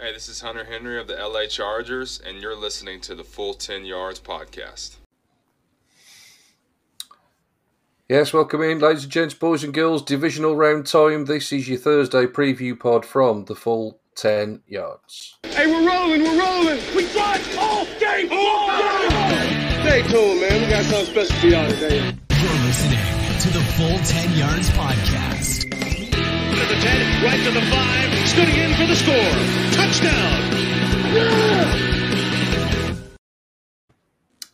Hey, this is Hunter Henry of the LA Chargers, and you're listening to the Full 10 Yards podcast. Yes, welcome in, ladies and gents, boys and girls. Divisional round time. This is your Thursday preview pod from the Full 10 Yards. Hey, we're rolling, we're rolling. We drive all game all long. Stay tuned, man. We got something special for y'all today. You're listening to the Full 10 Yards podcast. The 10, right to the 5, scooting in for the score. Touchdown.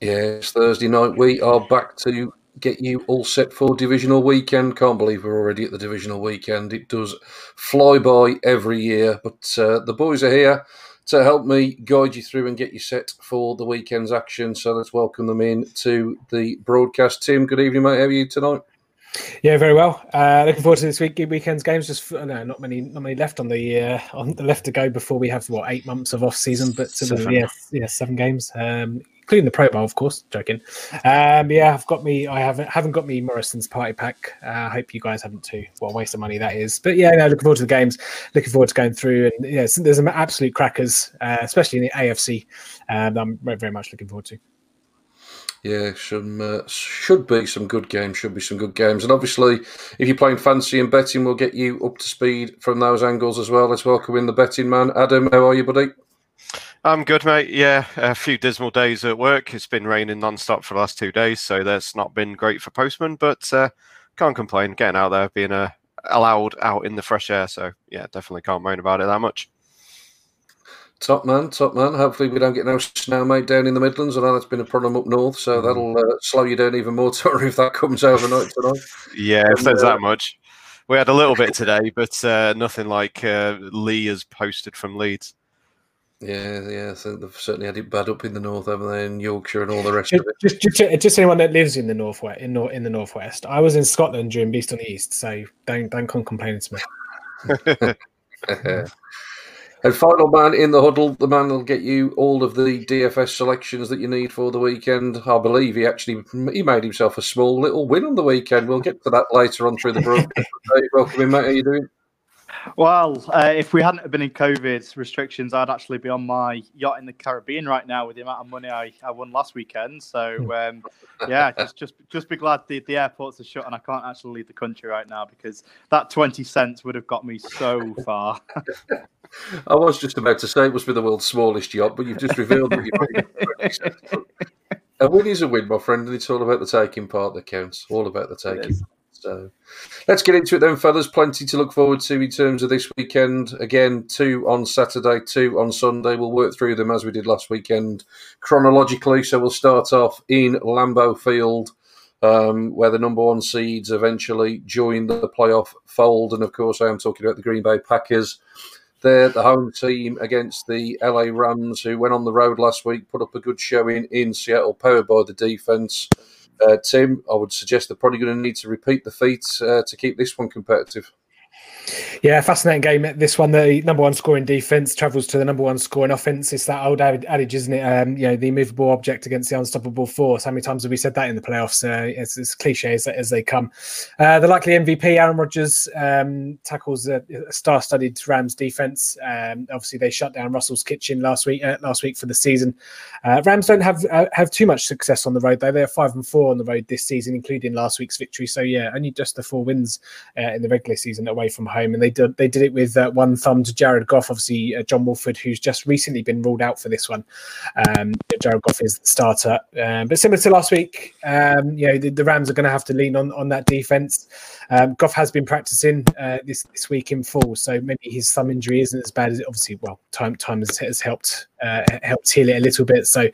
Yes, Thursday night. We are back to get you all set for divisional weekend. Can't believe we're already at the divisional weekend. It does fly by every year, but uh, the boys are here to help me guide you through and get you set for the weekend's action. So let's welcome them in to the broadcast. Tim, good evening, mate. How are you tonight? Yeah, very well. Uh, looking forward to this week weekend's games. Just no, not many, not many left on the uh, on the left to go before we have what eight months of off season. But uh, yeah, yeah, seven games, um, including the Pro Bowl, of course. Joking. Um, yeah, I've got me. I haven't haven't got me Morrison's party pack. Uh, I hope you guys haven't too. What a waste of money that is. But yeah, no, looking forward to the games. Looking forward to going through. And yeah, there's some absolute crackers, uh, especially in the AFC. Um, I'm very, very much looking forward to. Yeah, some uh, should be some good games. Should be some good games, and obviously, if you're playing fancy and betting, we'll get you up to speed from those angles as well. Let's welcome in the betting man, Adam. How are you, buddy? I'm good, mate. Yeah, a few dismal days at work. It's been raining non-stop for the last two days, so that's not been great for postman. But uh, can't complain. Getting out there, being uh, allowed out in the fresh air. So yeah, definitely can't moan about it that much. Top man, top man. Hopefully, we don't get no snow, mate, down in the Midlands. I know that's been a problem up north, so Mm. that'll uh, slow you down even more. Sorry if that comes overnight tonight. Yeah, if And, there's uh, that much. We had a little bit today, but uh, nothing like uh, Lee has posted from Leeds. Yeah, yeah. I think they've certainly had it bad up in the north, haven't they? In Yorkshire and all the rest of Just, it. just, just, just anyone that lives in the northwest, in, nor- in the northwest. I was in Scotland during Beast on the East, so don't don't come complaining to me. and final man in the huddle, the man that'll get you all of the DFS selections that you need for the weekend. I believe he actually he made himself a small little win on the weekend. We'll get to that later on through the broadcast. Welcome in, mate. How you doing? Well, uh, if we hadn't been in COVID restrictions, I'd actually be on my yacht in the Caribbean right now with the amount of money I, I won last weekend. So um, yeah, just just just be glad the, the airports are shut and I can't actually leave the country right now because that twenty cents would have got me so far. I was just about to say it must be the world's smallest yacht, but you've just revealed that you're A win is a win, my friend, and it's all about the taking part that counts. All about the taking part. So let's get into it then, fellas. Plenty to look forward to in terms of this weekend. Again, two on Saturday, two on Sunday. We'll work through them as we did last weekend chronologically. So we'll start off in Lambeau Field. Um, where the number one seeds eventually join the playoff fold. And of course, I am talking about the Green Bay Packers. They're the home team against the LA Rams, who went on the road last week, put up a good showing in Seattle, powered by the defense. Uh, Tim, I would suggest they're probably going to need to repeat the feat uh, to keep this one competitive. Yeah, fascinating game. This one, the number one scoring defense travels to the number one scoring offense. It's that old adage, isn't it? Um, you know, the immovable object against the unstoppable force. How many times have we said that in the playoffs? Uh, it's as cliche as, as they come. Uh, the likely MVP, Aaron Rodgers, um, tackles a, a star-studded Rams defense. Um, obviously, they shut down Russell's kitchen last week. Uh, last week for the season. Uh, Rams don't have uh, have too much success on the road though. They're five and four on the road this season, including last week's victory. So yeah, only just the four wins uh, in the regular season away from home, and they did they did it with uh, one thumb to Jared Goff. Obviously, uh, John Wolford, who's just recently been ruled out for this one. Um, Jared Goff is the starter, um, but similar to last week, um, you know the, the Rams are going to have to lean on on that defense. Um, Goff has been practicing uh, this this week in full, so maybe his thumb injury isn't as bad as it, obviously. Well, time time has, has helped uh, helped heal it a little bit. So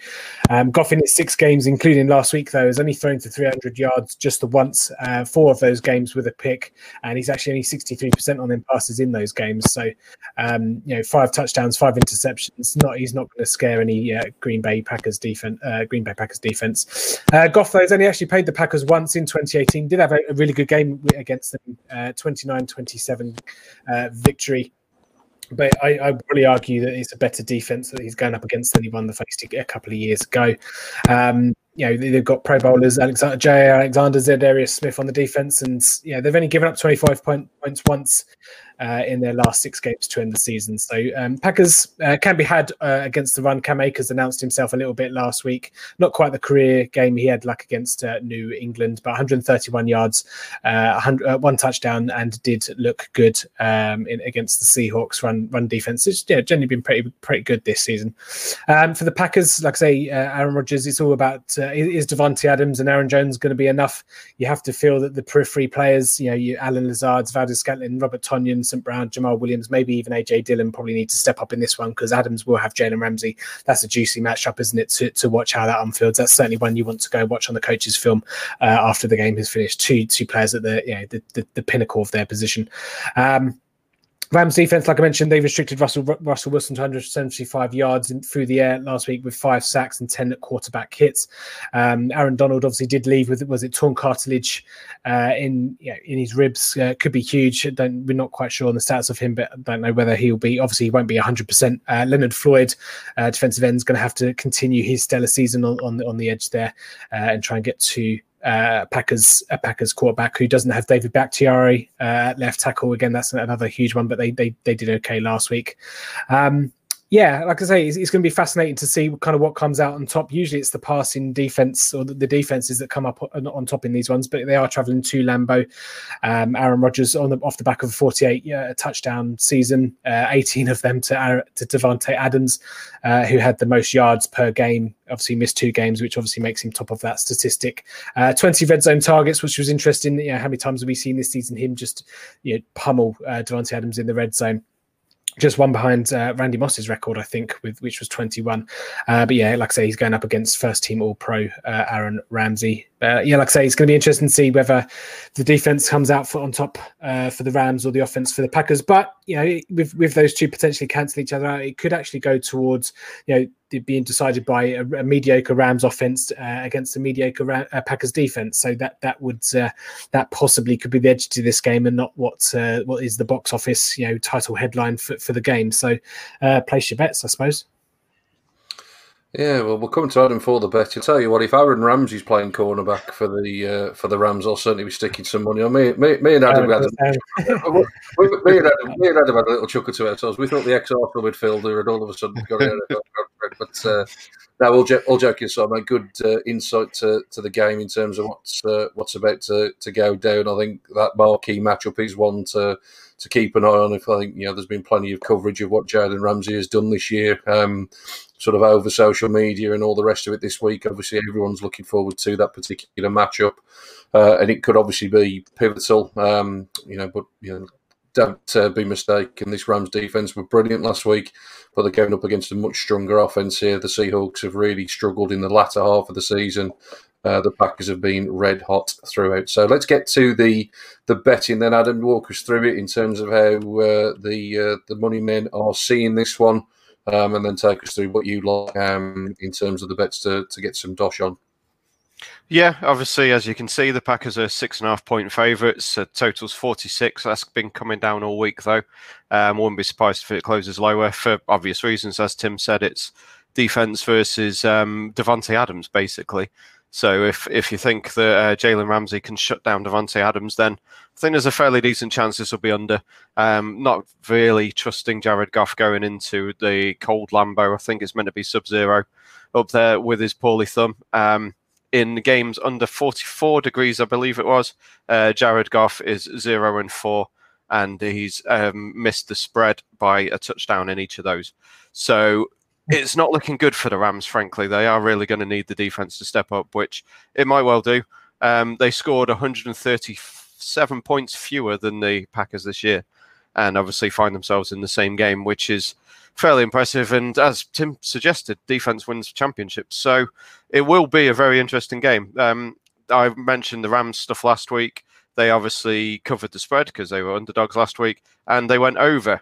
um, Goff in his six games, including last week, though, has only thrown for 300 yards just the once. Uh, four of those games with a pick, and he's actually only 63% on them passes in those games. So, um, you know, five touchdowns, five interceptions. Not he's not going to scare any uh, Green Bay Packers defense. Uh, Green Bay Packers defense. Uh, Goff though has only actually played the Packers once in 2018. Did have a, a really good game against them, uh, 29-27 uh, victory. But I, I probably argue that it's a better defense that he's going up against than he won the faced a couple of years ago. Um, you know, they've got Pro Bowlers, Alexander, J. Alexander, Za'Darius Smith on the defense, and yeah, they've only given up 25 point, points once uh, in their last six games to end the season. So um, Packers uh, can be had uh, against the run. Cam Akers announced himself a little bit last week. Not quite the career game he had like against uh, New England, but 131 yards, uh, one touchdown, and did look good um, in, against the Seahawks run run defense. It's yeah, generally been pretty pretty good this season. Um, for the Packers, like I say, Aaron Rodgers, it's all about is Davante Adams and Aaron Jones going to be enough? You have to feel that the periphery players, you know, you Allen Lazard, Valdes-Scantling, Robert Tonyan, St. Brown, Jamaal Williams, maybe even AJ Dillon probably need to step up in this one because Adams will have Jalen Ramsey. That's a juicy matchup, isn't it? To, to watch how that unfolds. That's certainly one you want to go watch on the coach's film uh, after the game has finished. Two two players at the you know the, the, the pinnacle of their position. Um, Rams defense, like I mentioned, they restricted Russell Russell Wilson to 175 yards in, through the air last week with five sacks and 10 quarterback hits. Um, Aaron Donald obviously did leave with was it torn cartilage uh, in you know, in his ribs. Uh, could be huge. Don't, we're not quite sure on the stats of him, but I don't know whether he'll be. Obviously, he won't be 100. Uh, percent Leonard Floyd, uh, defensive end, is going to have to continue his stellar season on, on the on the edge there uh, and try and get to uh, Packers a Packers quarterback who doesn't have David Bakhtiari uh, left tackle. Again, that's another huge one, but they they they did okay last week. Um, yeah, like I say, it's, it's, going to be fascinating to see kind of what comes out on top. Usually, it's the passing defense or the, the defenses that come up on, on, top in these ones, but they are traveling to Lambeau. Um, Aaron Rodgers on the off the back of a 48 uh, touchdown season, uh, 18 of them to to Davante Adams, uh, who had the most yards per game. Obviously, missed two games, which obviously makes him top of that statistic. Uh, 20 red zone targets, which was interesting. You know, how many times have we seen this season him just you know pummel uh, Davante Adams in the red zone? Just one behind uh, Randy Moss's record, I think, with which was 21. Uh, but yeah, like I say, he's going up against first team All Pro uh, Aaron Ramsey. Uh, yeah, like I say, it's going to be interesting to see whether the defense comes out for, on top uh, for the Rams or the offense for the Packers. But you know, with with those two potentially cancel each other out, it could actually go towards you know being decided by a, a mediocre Rams offense uh, against a mediocre Ram, uh, Packers defense. So that that would uh, that possibly could be the edge to this game and not what what is the box office you know title headline for, for the game. So place your bets, I suppose. Yeah, well, we'll come to Adam for the bet. I'll tell you what, if Aaron Ramsey's playing cornerback for the uh, for the Rams, I'll certainly be sticking some money on me. Me, me and Adam, had a, me, and Adam, me and Adam had a little chuckle to ourselves. We thought the ex-Arsenal midfielder had all of a sudden got out of but uh, now all, all joking aside, a good uh, insight to, to the game in terms of what's uh, what's about to, to go down. I think that marquee matchup is one to to keep an eye on. If I think you know, there's been plenty of coverage of what Jalen Ramsey has done this year. Um, sort of over social media and all the rest of it this week. Obviously, everyone's looking forward to that particular matchup, uh, and it could obviously be pivotal. Um, you know, but you know, don't uh, be mistaken. This Rams defense were brilliant last week, but they're going up against a much stronger offense here. The Seahawks have really struggled in the latter half of the season. Uh, the Packers have been red hot throughout. So let's get to the the betting then. Adam, walk us through it in terms of how uh, the uh, the money men are seeing this one um, and then take us through what you like um, in terms of the bets to, to get some dosh on. Yeah, obviously, as you can see, the Packers are six and a half point favourites. Uh, totals 46. That's been coming down all week, though. Um, wouldn't be surprised if it closes lower for obvious reasons. As Tim said, it's defense versus um, Davante Adams, basically. So if if you think that uh, Jalen Ramsey can shut down Davante Adams, then think there's a fairly decent chance this will be under. Um, not really trusting Jared Goff going into the cold Lambeau. I think it's meant to be sub-zero up there with his poorly thumb. Um, in games under 44 degrees, I believe it was, uh, Jared Goff is zero and four, and he's um, missed the spread by a touchdown in each of those. So it's not looking good for the Rams, frankly. They are really going to need the defense to step up, which it might well do. Um, they scored 137 points fewer than the Packers this year, and obviously find themselves in the same game, which is fairly impressive. And as Tim suggested, defense wins championships. So it will be a very interesting game. Um, I mentioned the Rams stuff last week. They obviously covered the spread because they were underdogs last week, and they went over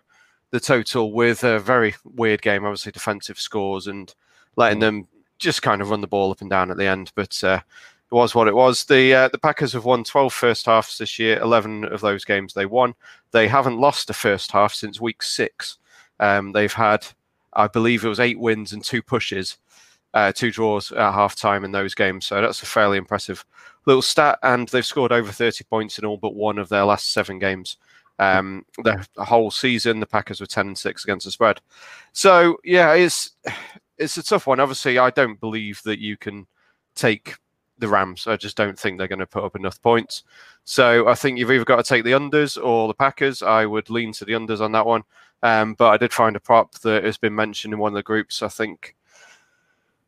the total with a very weird game, obviously defensive scores and letting them just kind of run the ball up and down at the end. But uh, it was what it was. The uh, the Packers have won 12 first halves this year. 11 of those games they won. They haven't lost a first half since week six. Um, they've had, I believe, it was eight wins and two pushes, uh, two draws at half time in those games. So that's a fairly impressive little stat. And they've scored over 30 points in all but one of their last seven games Um, the, the whole season, the Packers were ten and six against the spread. So yeah, it's it's a tough one. Obviously, I don't believe that you can take the Rams. I just don't think they're going to put up enough points. So I think you've either got to take the unders or the Packers. I would lean to the unders on that one. Um, but I did find a prop that has been mentioned in one of the groups. I think,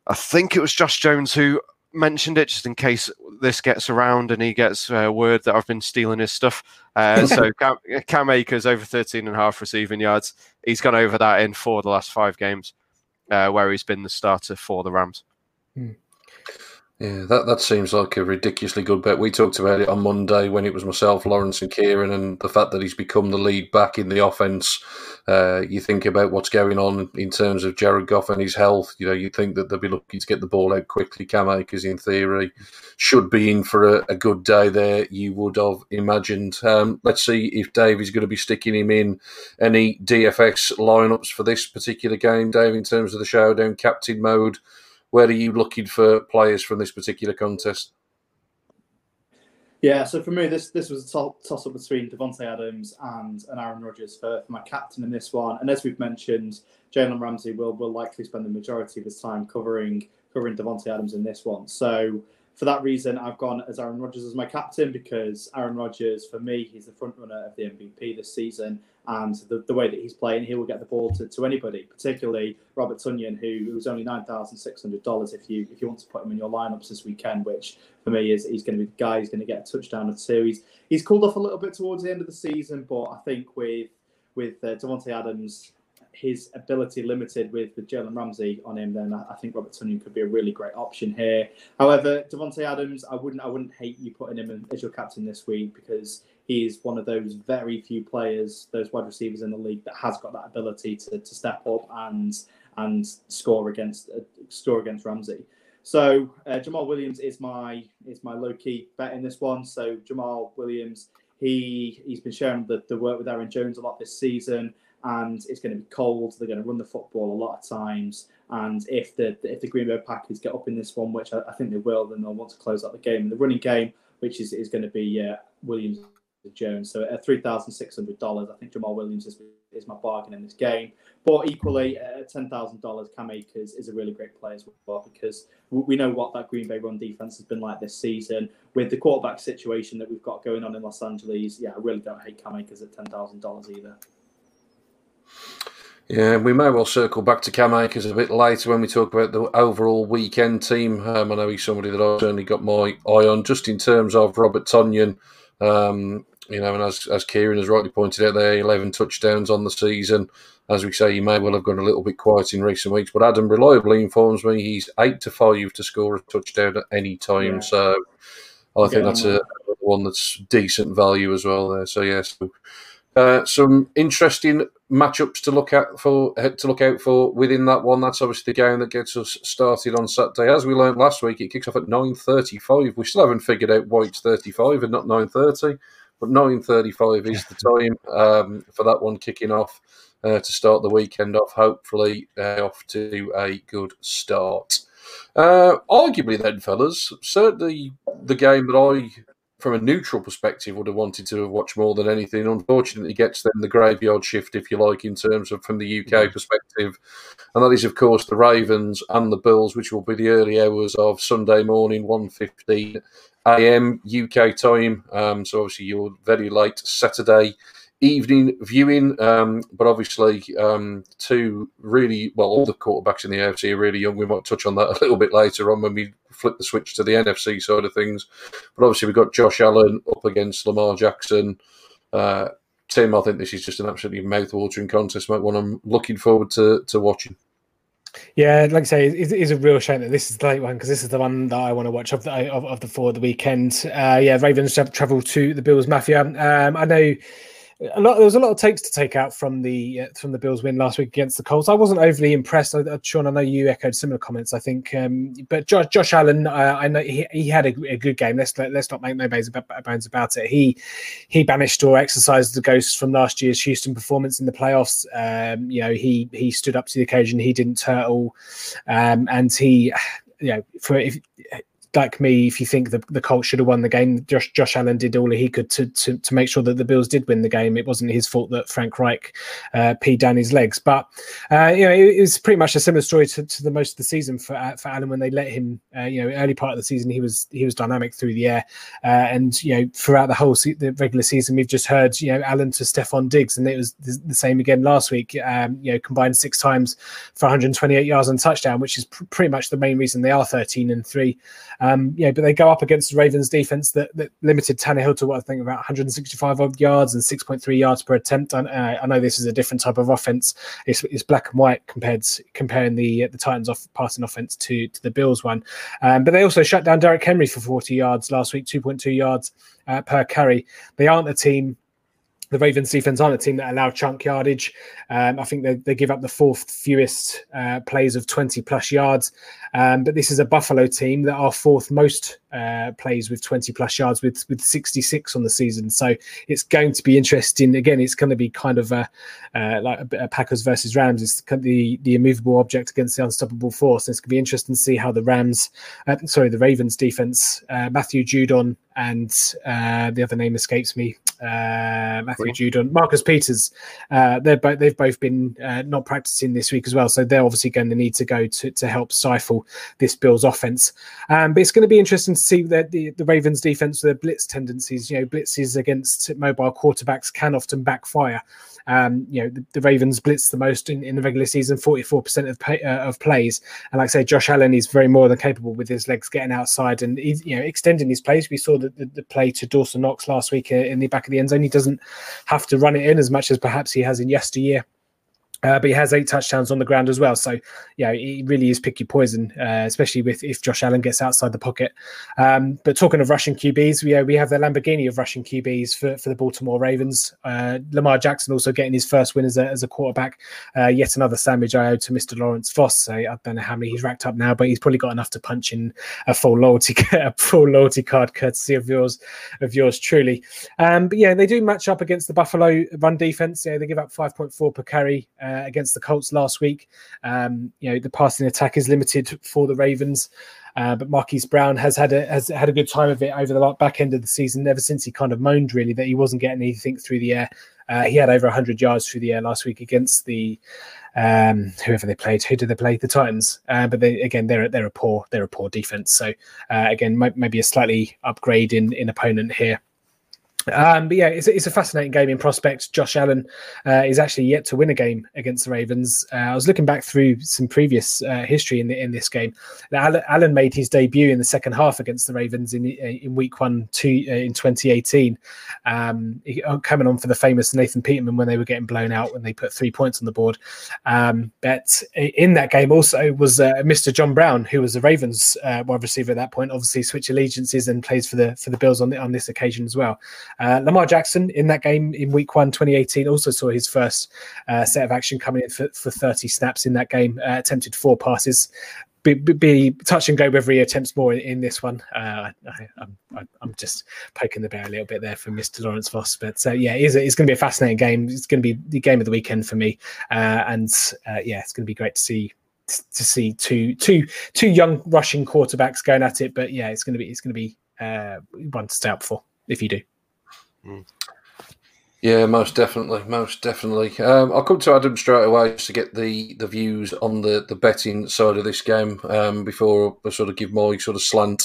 I think it was Josh Jones who mentioned it, just in case this gets around and he gets uh, word that I've been stealing his stuff. Uh, so Cam, Cam Akers over 13 and a half receiving yards. He's gone over that in four of the last five games, uh, where he's been the starter for the Rams. Hmm. Yeah, that, that seems like a ridiculously good bet. We talked about it on Monday when it was myself, Lawrence, and Kieran, and the fact that he's become the lead back in the offense. Uh, you think about what's going on in terms of Jared Goff and his health. You know, you think that they'll be looking to get the ball out quickly. Cam Akers, in theory, should be in for a, a good day there. You would have imagined. Um, let's see if Dave is going to be sticking him in any DFS lineups for this particular game, Dave, in terms of the showdown captain mode. Where are you looking for players from this particular contest? Yeah, so for me, this this was a toss up between Davante Adams and, and Aaron Rodgers for, for my captain in this one. And as we've mentioned, Jalen Ramsey will will likely spend the majority of his time covering covering Davante Adams in this one. So for that reason, I've gone as Aaron Rodgers as my captain because Aaron Rodgers, for me, he's the front runner of the MVP this season. And the, the way that he's playing, he will get the ball to, to anybody, particularly Robert Tonyan, who was only nine thousand six hundred dollars if you if you want to put him in your lineups this weekend. Which for me is he's going to be the guy who's going to get a touchdown or two. He's he's cooled off a little bit towards the end of the season, but I think with with uh, Davante Adams his ability limited with, with Jalen Ramsey on him, then I, I think Robert Tonyan could be a really great option here. However, Davante Adams, I wouldn't I wouldn't hate you putting him in, as your captain this week because he is one of those very few players, those wide receivers in the league that has got that ability to, to step up and and score against uh, score against Ramsey. So uh, Jamaal Williams is my is my low key bet in this one. So Jamaal Williams, he he's been sharing the, the work with Aaron Jones a lot this season and it's going to be cold. They're going to run the football a lot of times, and if the if the Green Bay Packers get up in this one, which I, I think they will, then they'll want to close out the game. And the running game, which is, is going to be uh, Williams Jones. So at three thousand six hundred dollars, I think Jamaal Williams is, is my bargain in this game. But equally, at ten thousand dollars, Cam Akers is a really great player as well because we know what that Green Bay run defense has been like this season with the quarterback situation that we've got going on in Los Angeles. Yeah, I really don't hate Cam Akers at ten thousand dollars either. Yeah, we may well circle back to Cam Akers a bit later when we talk about the overall weekend team. Um, I know he's somebody that I've certainly got my eye on, just in terms of Robert Tonyan. Um, you know, and as, as Kieran has rightly pointed out there, 11 touchdowns on the season. As we say, he may well have gone a little bit quiet in recent weeks, but Adam reliably informs me he's 8 to 5 to score a touchdown at any time. Yeah. So I think yeah, that's a, one that's decent value as well there. So, yeah, so uh, some interesting matchups to look at for uh, to look out for within that one. That's obviously the game that gets us started on Saturday. As we learned last week, it kicks off at nine thirty-five. We still haven't figured out why it's thirty-five and not nine thirty, but nine thirty-five is the time um, for that one kicking off uh, to start the weekend off. Hopefully, uh, off to a good start. Uh, arguably, then, fellas, certainly the game that I from a neutral perspective, would have wanted to watch more than anything. Unfortunately, gets them the graveyard shift, if you like, in terms of from the UK mm-hmm. perspective, and that is, of course, the Ravens and the Bills, which will be the early hours of Sunday morning, one fifteen a.m. UK time. Um, so obviously, you're very late Saturday evening viewing. Um, but obviously, um, two really well, all the quarterbacks in the AFC are really young. We might touch on that a little bit later on when we flip the switch to the NFC side of things. But obviously, we've got Josh Allen up against Lamar Jackson. Uh, Tim, I think this is just an absolutely mouth-watering contest, mate. One I'm looking forward to to watching. Yeah, like I say, it is a real shame that this is the late one because this is the one that I want to watch of the of, of the four of the weekend. Uh, yeah, Ravens travel to the Bills Mafia. Um, I know a lot. There was a lot of takes to take out from the uh, from the Bills win last week against the Colts. I wasn't overly impressed. I, Sean, I know you echoed similar comments. I think, um, but Josh, Josh Allen, uh, I know he, he had a, a, good game. Let's let, us let us not make no bones about it. He he banished or exercised the ghosts from last year's Houston performance in the playoffs. Um, you know, he he stood up to the occasion. He didn't turtle, um, and he, you know, for if like me, if you think the, the Colts should have won the game, Josh Josh Allen did all he could to, to to make sure that the Bills did win the game. It wasn't his fault that Frank Reich uh, peed down his legs. But uh, you know, it, it, was pretty much a similar story to, to the most of the season for uh, for Allen when they let him. Uh, you know, early part of the season, he was he was dynamic through the air, uh, and you know, throughout the whole se- the regular season, we've just heard you know Allen to Stefon Diggs, and it was the, the same again last week. Um, you know, combined six times for 128 yards and touchdown, which is pr- pretty much the main reason they are 13 and three. Um, yeah, but they go up against the Ravens defense that, that limited Tannehill to what I think about 165 odd yards and 6.3 yards per attempt. I, uh, I know this is a different type of offense. It's, it's black and white compared to, comparing the the Titans off passing offense to to the Bills one. Um, but they also shut down Derrick Henry for 40 yards last week, 2.2 yards uh, per carry. They aren't a team the Ravens defense aren't a team that allow chunk yardage. Um, I think they, they give up the fourth fewest uh, plays of 20 plus yards. Um, but this is a Buffalo team that are fourth most uh, plays with 20 plus yards with, with 66 on the season. So it's going to be interesting. Again, it's going to be kind of a, uh, like a, a, Packers versus Rams. It's the, the immovable object against the unstoppable force. And it's going to be interesting to see how the Rams, uh, sorry, the Ravens defense, uh, Matthew Judon and uh, the other name escapes me. Uh, Matthew Judon, Marcus Peters. Uh, they're both they've both been uh, not practicing this week as well, so they're obviously going to need to go to, to help stifle this Bills offense. Um, but it's going to be interesting to see that the, the Ravens defense, their blitz tendencies. You know, blitzes against mobile quarterbacks can often backfire. Um, you know, the, the, Ravens blitz the most in, in the regular season, 44% of pay, uh, of plays. And like I say, Josh Allen is very more than capable with his legs getting outside and you know extending his plays. We saw the, the, the play to Dawson Knox last week uh, in the back of the end zone. He doesn't have to run it in as much as perhaps he has in yesteryear. Uh, but he has eight touchdowns on the ground as well. So, yeah, he really is picky poison, uh, especially with if Josh Allen gets outside the pocket. Um, but talking of Russian QBs, we, uh, we have the Lamborghini of Russian QBs for, for the Baltimore Ravens. Uh, Lamar Jackson also getting his first win as a, as a quarterback. Uh, yet another sandwich I owe to Mr. Lawrence Foss. So I don't know how many he's racked up now, but he's probably got enough to punch in a full loyalty a full loyalty card courtesy of yours of yours truly. Um, but yeah, they do match up against the Buffalo run defense. Yeah, they give up 5.4 per carry. Uh, uh, against the Colts last week. Um, you know, the passing attack is limited for the Ravens. Uh, but Marquise Brown has had a has had a good time of it over the back end of the season. Ever since he kind of moaned really that he wasn't getting anything through the air. Uh, he had over 100 yards through the air last week against the um, whoever they played. Who did they play? The Titans. Uh, but they, again, they're they're a poor they're a poor defense. So uh, again, maybe a slightly upgrade in in opponent here. Um, but yeah, it's, it's a fascinating game in prospect. Josh Allen uh, is actually yet to win a game against the Ravens. Uh, I was looking back through some previous uh, history in the, in this game. Allen, Allen, made his debut in the second half against the Ravens in in week one two uh, in 2018, um, uh, coming on for the famous Nathan Peterman when they were getting blown out when they put three points on the board. Um, but in that game also was uh, Mr. John Brown, who was the Ravens wide receiver at that point. Obviously, switch allegiances and plays for the for the Bills on the, on this occasion as well. Uh, Lamar Jackson in that game in week one, 2018, also saw his first uh, set of action coming in for, for 30 snaps in that game, uh, attempted four passes. Be, be, touch and go whether he attempts more in, in this one. Uh, I, am just poking the bear a little bit there for Mr. Lawrence Voss. But uh, yeah, it is, it's going to be a fascinating game. It's going to be the game of the weekend for me. Uh, and yeah, it's going to be great to see to see two two two young Russian quarterbacks going at it. But yeah, it's going to be it's going to be uh, one to stay up for if you do. Mm. Yeah, most definitely, most definitely. Um, I'll come to Adam straight away just to get the, the views on the, the betting side of this game um, before I sort of give my sort of slant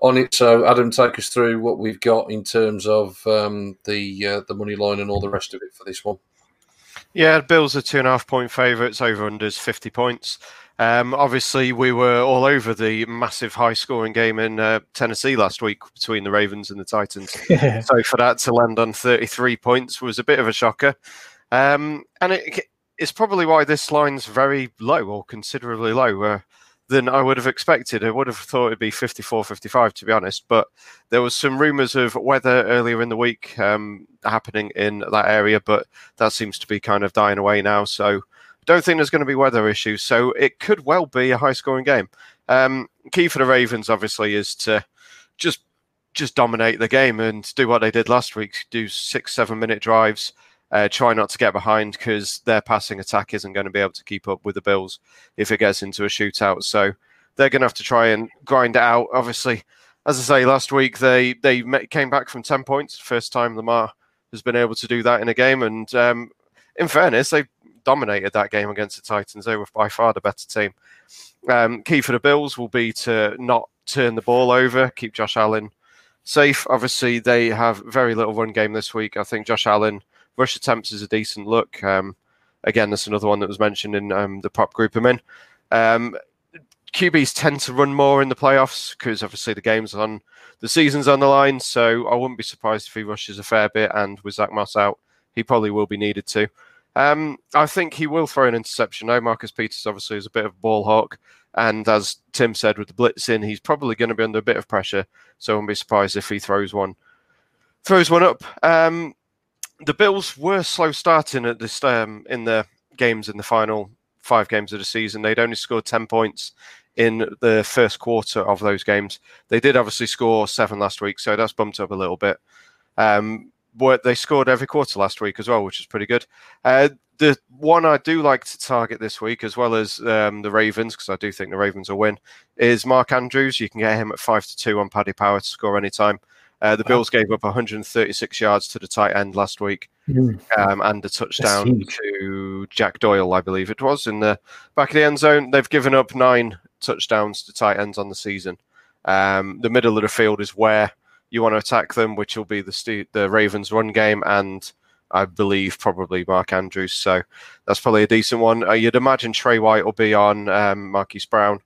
on it. So, Adam, take us through what we've got in terms of um, the uh, the money line and all the rest of it for this one. Yeah, Bills are two and a half point favourites. Over unders fifty points. Um, obviously, we were all over the massive high scoring game in uh, Tennessee last week between the Ravens and the Titans. so for that to land on 33 points was a bit of a shocker. Um, and it, it's probably why this line's very low or considerably lower than I would have expected. I would have thought it'd be 54 55, to be honest. But there was some rumours of weather earlier in the week um, happening in that area, but that seems to be kind of dying away now. So don't think there's going to be weather issues, so it could well be a high scoring game. Um, key for the Ravens, obviously, is to just just dominate the game and do what they did last week: do six, seven minute drives. Uh, try not to get behind because their passing attack isn't going to be able to keep up with the Bills if it gets into a shootout. So they're going to have to try and grind it out. Obviously, as I say, last week they they came back from ten points, first time Lamar has been able to do that in a game. And um, in fairness, they dominated that game against the Titans. They were by far the better team. Um, key for the Bills will be to not turn the ball over, keep Josh Allen safe. Obviously, they have very little run game this week. I think Josh Allen rush attempts is a decent look. Um, again, that's another one that was mentioned in um, the prop group I'm in. Um, QBs tend to run more in the playoffs because obviously the game's on, the season's on the line. So I wouldn't be surprised if he rushes a fair bit. And with Zach Moss out, he probably will be needed to. Um, I think he will throw an interception. No, Marcus Peters obviously is a bit of a ball hawk. And as Tim said, with the blitz in, he's probably going to be under a bit of pressure. So I wouldn't be surprised if he throws one, throws one up. Um, the Bills were slow starting at this um, in the games in the final five games of the season. They'd only scored ten points in the first quarter of those games. They did obviously score seven last week, so that's bumped up a little bit. Um, but they scored every quarter last week as well, which is pretty good. Uh, the one I do like to target this week, as well as um, the Ravens, because I do think the Ravens will win, is Mark Andrews. You can get him at five to two on Paddy Power to score anytime. Uh, the Bills gave up 136 yards to the tight end last week, Mm. um, and a touchdown to Jack Doyle, I believe it was, in the back of the end zone. They've given up nine touchdowns to tight ends on the season. Um, the middle of the field is where you want to attack them, which will be the the Ravens' run game, and I believe probably Mark Andrews. So that's probably a decent one. Uh, you'd imagine Trey White will be on um, Marquise Brown.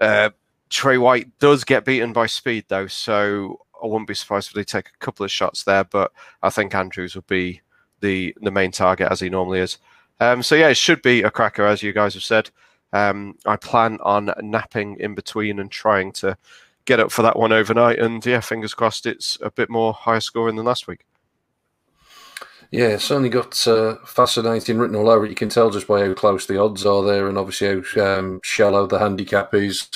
Uh, Trey White does get beaten by speed though, so I wouldn't be surprised if they take a couple of shots there. But I think Andrews will be the the main target as he normally is. Um, so yeah, it should be a cracker as you guys have said. Um, I plan on napping in between and trying to get up for that one overnight. And yeah, fingers crossed it's a bit more higher scoring than last week. Yeah, it's certainly got uh, fascinating written all over it. You can tell just by how close the odds are there, and obviously how um, shallow the handicap is.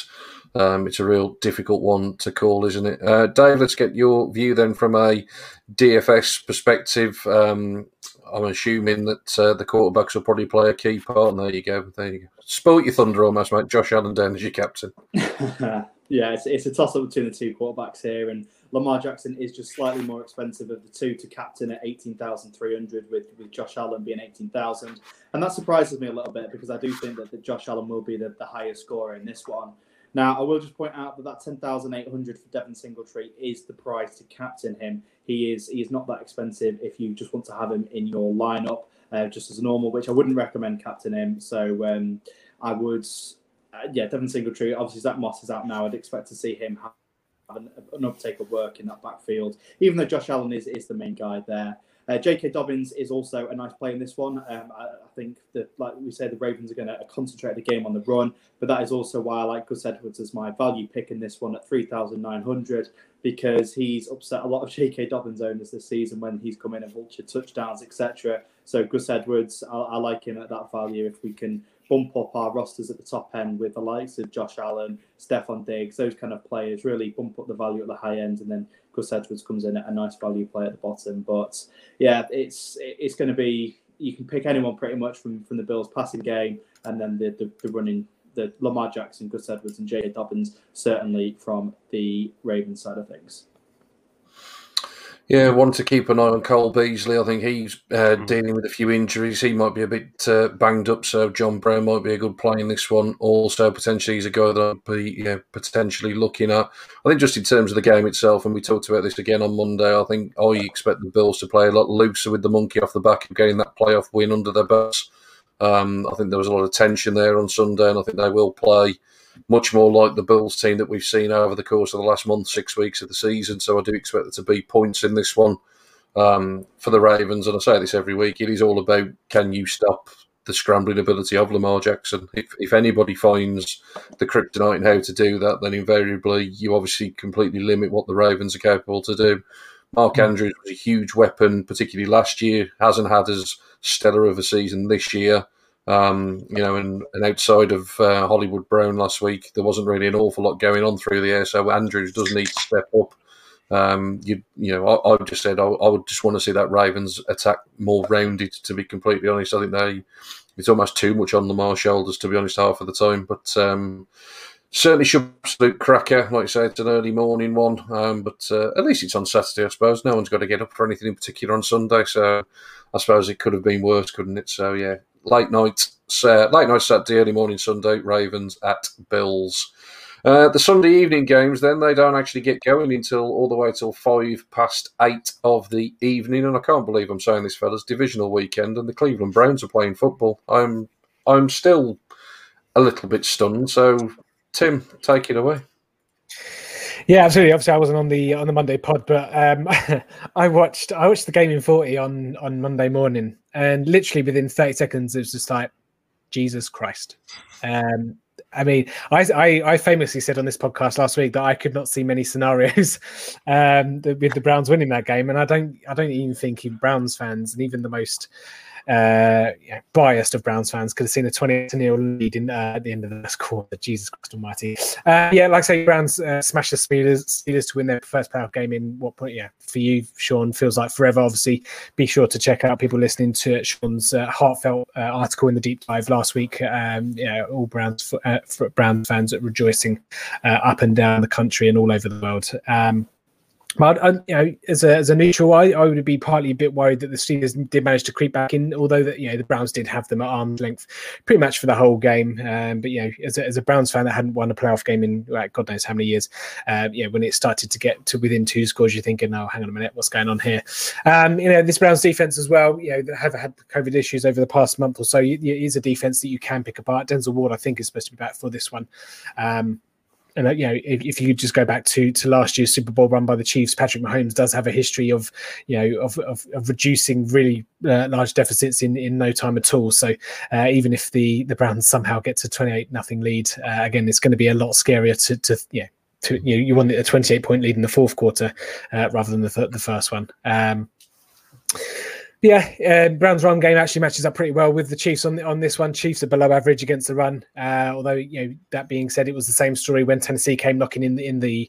Um, it's a real difficult one to call, isn't it? Uh, Dave, let's get your view then from a DFS perspective. Um, I'm assuming that uh, the quarterbacks will probably play a key part. And there you go. There you go. Spoilt your thunder almost, mate. Josh Allen down as your captain. yeah, it's, it's a toss up between the two quarterbacks here, and Lamar Jackson is just slightly more expensive of the two to captain at eighteen thousand three hundred, with with Josh Allen being eighteen thousand, and that surprises me a little bit because I do think that, that Josh Allen will be the, the highest scorer in this one. Now, I will just point out that that ten thousand eight hundred for Devin Singletary is the price to captain him. He is he is not that expensive if you just want to have him in your lineup uh, just as normal, which I wouldn't recommend captain him. So um, I would, uh, yeah, Devin Singletary. Obviously, Zach Moss is out now. I'd expect to see him have an, an uptake of work in that backfield, even though Josh Allen is, is the main guy there. Uh, J.K. Dobbins is also a nice play in this one. Um, I, I, think that, like we say, the Ravens are going to concentrate the game on the run, but that is also why I like Gus Edwards as my value pick in this one at 3,900 because he's upset a lot of J.K. Dobbins owners this season when he's come in and vultured touchdowns, etc. So Gus Edwards, I, I like him at that value if we can bump up our rosters at the top end with the likes of Josh Allen, Stefon Diggs, those kind of players, really bump up the value at the high end, and then Gus Edwards comes in at a nice value play at the bottom. But yeah, it's it's going to be you can pick anyone pretty much from from the Bills passing game, and then the the, the running. The Lamar Jackson, Gus Edwards, and J. Dobbins certainly from the Ravens side of things. Yeah, one to keep an eye on Cole Beasley. I think he's uh, dealing with a few injuries. He might be a bit uh, banged up, so John Brown might be a good play in this one. Also, potentially, he's a guy that I'd be you know, potentially looking at. I think just in terms of the game itself, and we talked about this again on Monday, I think I expect the Bills to play a lot looser with the monkey off the back of getting that playoff win under their belts. Um, I think there was a lot of tension there on Sunday, and I think they will play much more like the Bills team that we've seen over the course of the last month, six weeks of the season. So I do expect there to be points in this one um, for the Ravens. And I say this every week it is all about can you stop the scrambling ability of Lamar Jackson? If, if anybody finds the kryptonite and how to do that, then invariably you obviously completely limit what the Ravens are capable to do. Mark Andrews was a huge weapon, particularly last year. Hasn't had as stellar of a season this year. Um, you know, and, and outside of uh, Hollywood Brown last week, there wasn't really an awful lot going on through the air. So Andrews does need to step up. Um, you, you know, I, I just said I, I, would just want to see that Ravens attack more rounded. To be completely honest, I think they it's almost too much on Lamar's shoulders. To be honest, half of the time. But um, certainly should be absolute cracker. Like I say, it's an early morning one, um, but uh, at least it's on Saturday, I suppose. No one's got to get up for anything in particular on Sunday, so I suppose it could have been worse, couldn't it? So yeah, late night, uh, late night Saturday, early morning Sunday. Ravens at Bills. Uh, the Sunday evening games, then they don't actually get going until all the way till five past eight of the evening, and I can't believe I'm saying this, fellas. Divisional weekend, and the Cleveland Browns are playing football. I'm, I'm still a little bit stunned. So, Tim, take it away. Yeah, absolutely. Obviously, I wasn't on the on the Monday pod, but um, I watched I watched the game in forty on on Monday morning, and literally within thirty seconds, it was just like Jesus Christ. Um, I mean, I, I, I famously said on this podcast last week that I could not see many scenarios um, with the Browns winning that game, and I don't I don't even think Browns fans and even the most uh, biased of Browns fans could have seen a 20 0 lead in, uh, at the end of the first quarter. Jesus Christ Almighty. Uh, yeah, like I say, Browns uh, smashed the Steelers, Steelers to win their first playoff game in what point? Yeah, for you, Sean, feels like forever. Obviously, be sure to check out people listening to Sean's uh, heartfelt uh, article in the deep dive last week. Um, yeah, all Browns, uh, Browns fans rejoicing up and down the country and all over the world. Um, but you know, as a as a neutral, I, I would be partly a bit worried that the Steelers did manage to creep back in, although that you know the Browns did have them at arm's length pretty much for the whole game. Um, but you know, as a, as a Browns fan that hadn't won a playoff game in like God knows how many years, uh, you know, when it started to get to within two scores, you're thinking, "Oh, hang on a minute, what's going on here?" Um, you know, this Browns defense as well. You know, have had COVID issues over the past month or so. It is a defense that you can pick apart. Denzel Ward, I think, is supposed to be back for this one. Um, and uh, you know if, if you just go back to to last year's Super Bowl run by the Chiefs, Patrick Mahomes does have a history of you know of of, of reducing really uh, large deficits in in no time at all. So uh, even if the the Browns somehow get to twenty eight nothing lead, uh, again it's going to be a lot scarier to to yeah. To, you know, you won a 28 point lead in the fourth quarter uh, rather than the, th- the first one. Um, yeah, uh, Brown's run game actually matches up pretty well with the Chiefs on on this one. Chiefs are below average against the run. Uh, although you know that being said, it was the same story when Tennessee came knocking in in the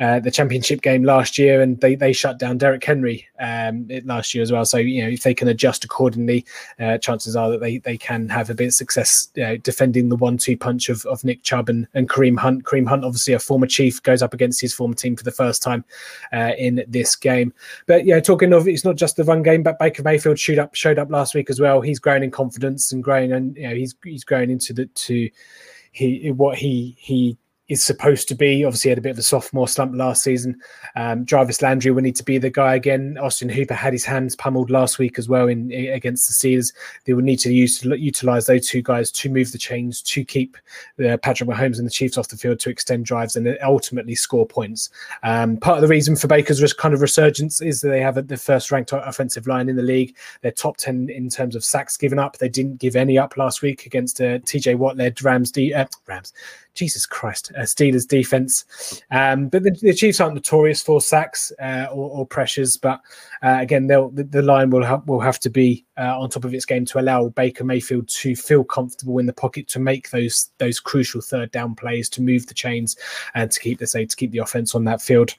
uh, the championship game last year, and they they shut down Derrick Henry um, last year as well. So you know if they can adjust accordingly, uh, chances are that they they can have a bit of success defending the one-two punch of, of Nick Chubb and, and Kareem Hunt. Kareem Hunt, obviously a former Chief, goes up against his former team for the first time uh, in this game. But yeah, talking of it's not just the run game, but Baker Mayfield showed up showed up last week as well. He's growing in confidence and growing, and you know he's he's growing into the to he what he he is supposed to be. Obviously, had a bit of a sophomore slump last season. Um, Jarvis Landry will need to be the guy again. Austin Hooper had his hands pummeled last week as well in, in against the Steelers. They will need to use utilize those two guys to move the chains to keep uh, Patrick Mahomes and the Chiefs off the field to extend drives and ultimately score points. Um, part of the reason for Baker's kind of resurgence is that they have the first ranked offensive line in the league. They're top ten in terms of sacks given up. They didn't give any up last week against uh, TJ Watt led Rams. D, uh, Rams Jesus Christ, uh, Steelers defense. Um, but the, the, Chiefs aren't notorious for sacks uh, or, or, pressures. But uh, again, the, the, line will have will have to be uh, on top of its game to allow Baker Mayfield to feel comfortable in the pocket to make those those crucial third down plays to move the chains and to keep the say to keep the offense on that field.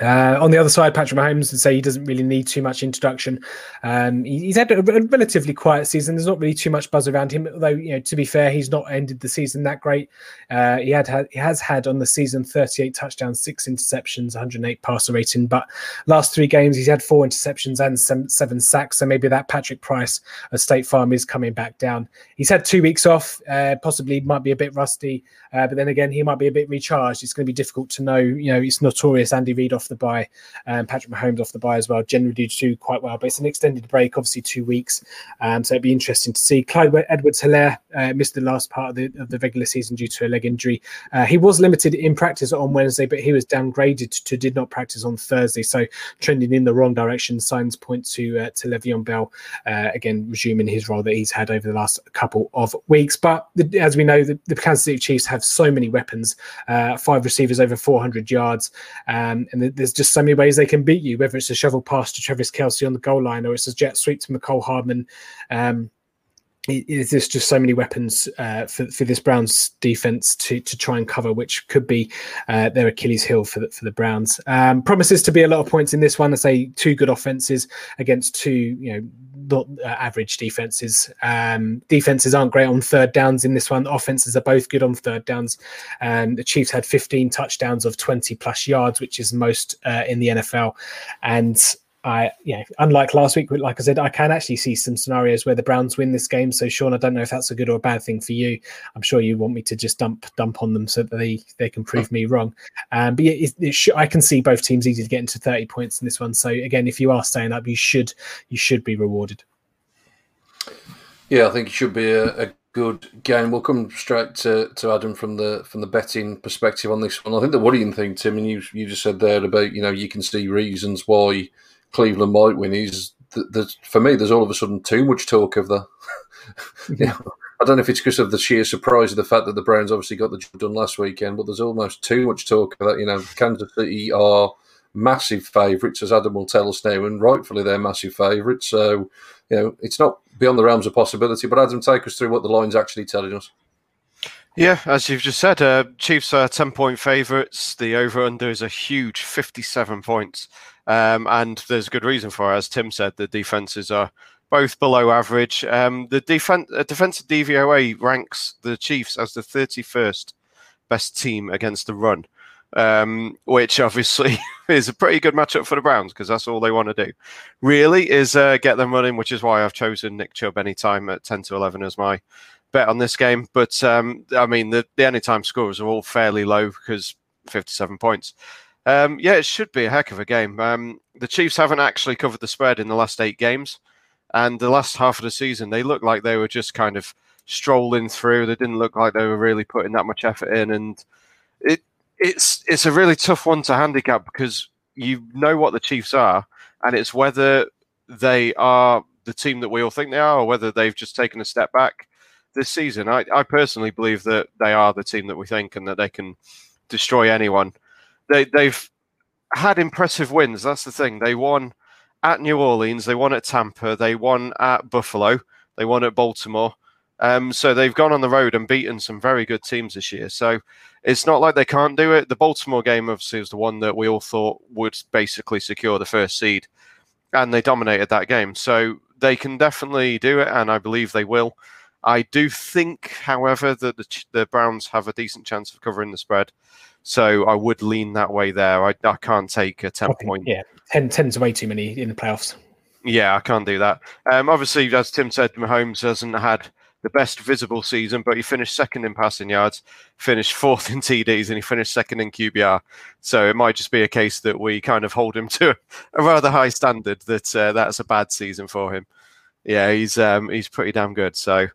Uh, on the other side, Patrick Mahomes would say he doesn't really need too much introduction. Um, he, he's had a, a, relatively quiet season. There's not really too much buzz around him. Although, you know, to be fair, he's not ended the season that great. Uh, he had, had he has had on the season 38 touchdowns, six interceptions, 108 passer rating. But last three games, he's had four interceptions and seven, sacks. So maybe that Patrick Price of State Farm is coming back down. He's had two weeks off. Uh, possibly might be a bit rusty, uh, but then again, he might be a bit recharged. It's going to be difficult to know. You know, it's notorious Andy Reid off off the bye, um, Patrick Mahomes off the bye as well. Generally do quite well, but it's an extended break, obviously two weeks. Um, so it'd be interesting to see. Clyde Edwards-Helaire uh, missed the last part of the, of the regular season due to a leg injury. Uh, he was limited in practice on Wednesday, but he was downgraded to did not practice on Thursday. So trending in the wrong direction. Signs point to uh, to Le'Veon Bell uh, again resuming his role that he's had over the last couple of weeks. But the, as we know, the, the, Kansas City Chiefs have so many weapons. Uh, five receivers over 400 yards, um, and the, there's just so many ways they can beat you, whether it's a shovel pass to Travis Kelce on the goal line or it's a jet sweep to Mecole Hardman. Um, it, there's just so many weapons uh, for, for this Browns defense to to try and cover, which could be uh, their Achilles heel for the, for the Browns. Um, promises to be a lot of points in this one. I say two good offenses against two, you know, not uh, average defenses. Um, defenses aren't great on third downs in this one. Offenses are both good on third downs. Um, the Chiefs had 15 touchdowns of 20 plus yards, which is most uh, in the NFL, and I, know, unlike last week, like I said, I can actually see some scenarios where the Browns win this game. So, Sean, I don't know if that's a good or a bad thing for you. I'm sure you want me to just dump dump on them so that they they can prove me wrong. Um, but yeah, it, it sh- I can see both teams easy to get into 30 points in this one. So, again, if you are staying up, you should you should be rewarded. Yeah, I think it should be a, a good game. We'll come straight to, to Adam from the from the betting perspective on this one. I think the worrying thing, Tim, and you you just said there about you know you can see reasons why Cleveland might win is that for me, there's all of a sudden too much talk of the. you know, I don't know if it's because of the sheer surprise of the fact that the Browns obviously got the job done last weekend, but there's almost too much talk of that. You know, Kansas City are massive favourites, as Adam will tell us now, and rightfully they're massive favourites. So, you know, it's not beyond the realms of possibility. But Adam, take us through what the line's actually telling us. Yeah, as you've just said, uh, Chiefs are 10 point favourites. The over under is a huge 57 points. Um, and there's a good reason for it. As Tim said, the defenses are both below average. Um, the defense, uh, defensive DVOA ranks the Chiefs as the 31st best team against the run, um, which obviously is a pretty good matchup for the Browns because that's all they want to do. Really is uh, get them running, which is why I've chosen Nick Chubb anytime at 10 to 11 as my bet on this game. But um, I mean, the, the anytime scores are all fairly low because 57 points. Um, yeah, it should be a heck of a game. Um, the Chiefs haven't actually covered the spread in the last eight games, and the last half of the season they looked like they were just kind of strolling through. They didn't look like they were really putting that much effort in, and it it's it's a really tough one to handicap because you know what the Chiefs are, and it's whether they are the team that we all think they are, or whether they've just taken a step back this season. I, I personally believe that they are the team that we think, and that they can destroy anyone they they've had impressive wins. That's the thing. They won at New Orleans, they won at Tampa, they won at Buffalo, they won at Baltimore. Um, so they've gone on the road and beaten some very good teams this year. So it's not like they can't do it. The Baltimore game obviously was the one that we all thought would basically secure the first seed, and they dominated that game. So they can definitely do it, and I believe they will. I do think, however, that the, the Browns have a decent chance of covering the spread. So I would lean that way there. I, I can't take a 10 okay, point. Yeah, 10, 10's way too many in the playoffs. Yeah, I can't do that. Um, obviously, as Tim said, Mahomes hasn't had the best visible season, but he finished second in passing yards, finished fourth in TDs, and he finished second in QBR. So it might just be a case that we kind of hold him to a rather high standard that uh, that's a bad season for him. Yeah, he's um, he's pretty damn good. So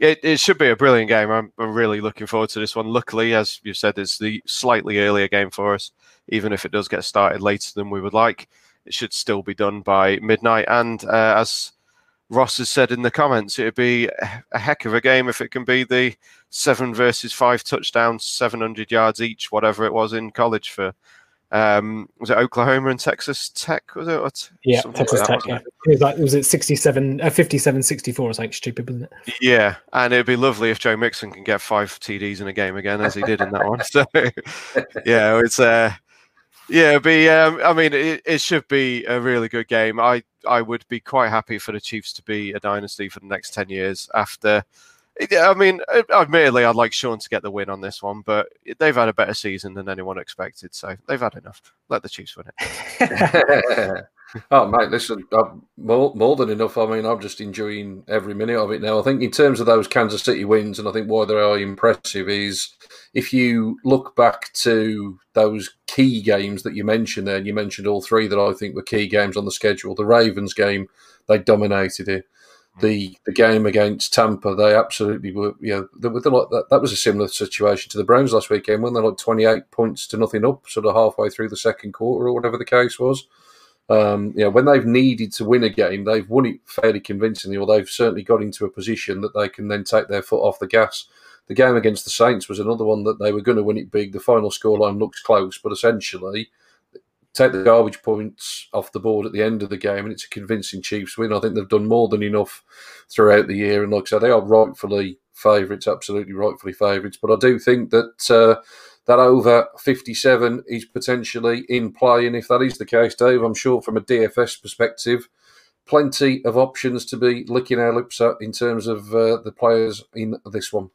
it, it should be a brilliant game. I'm, I'm really looking forward to this one. Luckily, as you said, it's the slightly earlier game for us. Even if it does get started later than we would like, it should still be done by midnight. And uh, as Ross has said in the comments, it'd be a heck of a game if it can be the seven versus five touchdowns, 700 yards each, whatever it was in college for um, was it Oklahoma and Texas Tech? Was it? What, yeah, Texas like Tech. Yeah. It was like was it 67, uh, 57, 64 or something stupid, wasn't it? Yeah, and it'd be lovely if Joe Mixon can get five TDs in a game again, as he did in that one. So, yeah, it's uh, yeah, be. Um, I mean, it, it should be a really good game. I I would be quite happy for the Chiefs to be a dynasty for the next ten years after I mean, uh, admittedly, I'd like Sean to get the win on this one, but they've had a better season than anyone expected, so they've had enough. Let the Chiefs win it. oh, mate, listen, more, more than enough. I mean, I'm just enjoying every minute of it now. I think in terms of those Kansas City wins, and I think why they are impressive is if you look back to those key games that you mentioned there, and you mentioned all three that I think were key games on the schedule. The Ravens game, they dominated it the the game against Tampa, they absolutely were. You know, they were like that. That was a similar situation to the Browns last weekend when they're like twenty eight points to nothing up, sort of halfway through the second quarter or whatever the case was. Um, you know, when they've needed to win a game, they've won it fairly convincingly, or they've certainly got into a position that they can then take their foot off the gas. The game against the Saints was another one that they were going to win it big. The final scoreline looks close, but essentially take the garbage points off the board at the end of the game, and it's a convincing Chiefs win. I think they've done more than enough throughout the year, and like I said, they are rightfully favourites, absolutely rightfully favourites. But I do think that uh, that over 57 is potentially in play, and if that is the case, Dave, I'm sure from a DFS perspective, plenty of options to be licking our lips at in terms of uh, the players in this one.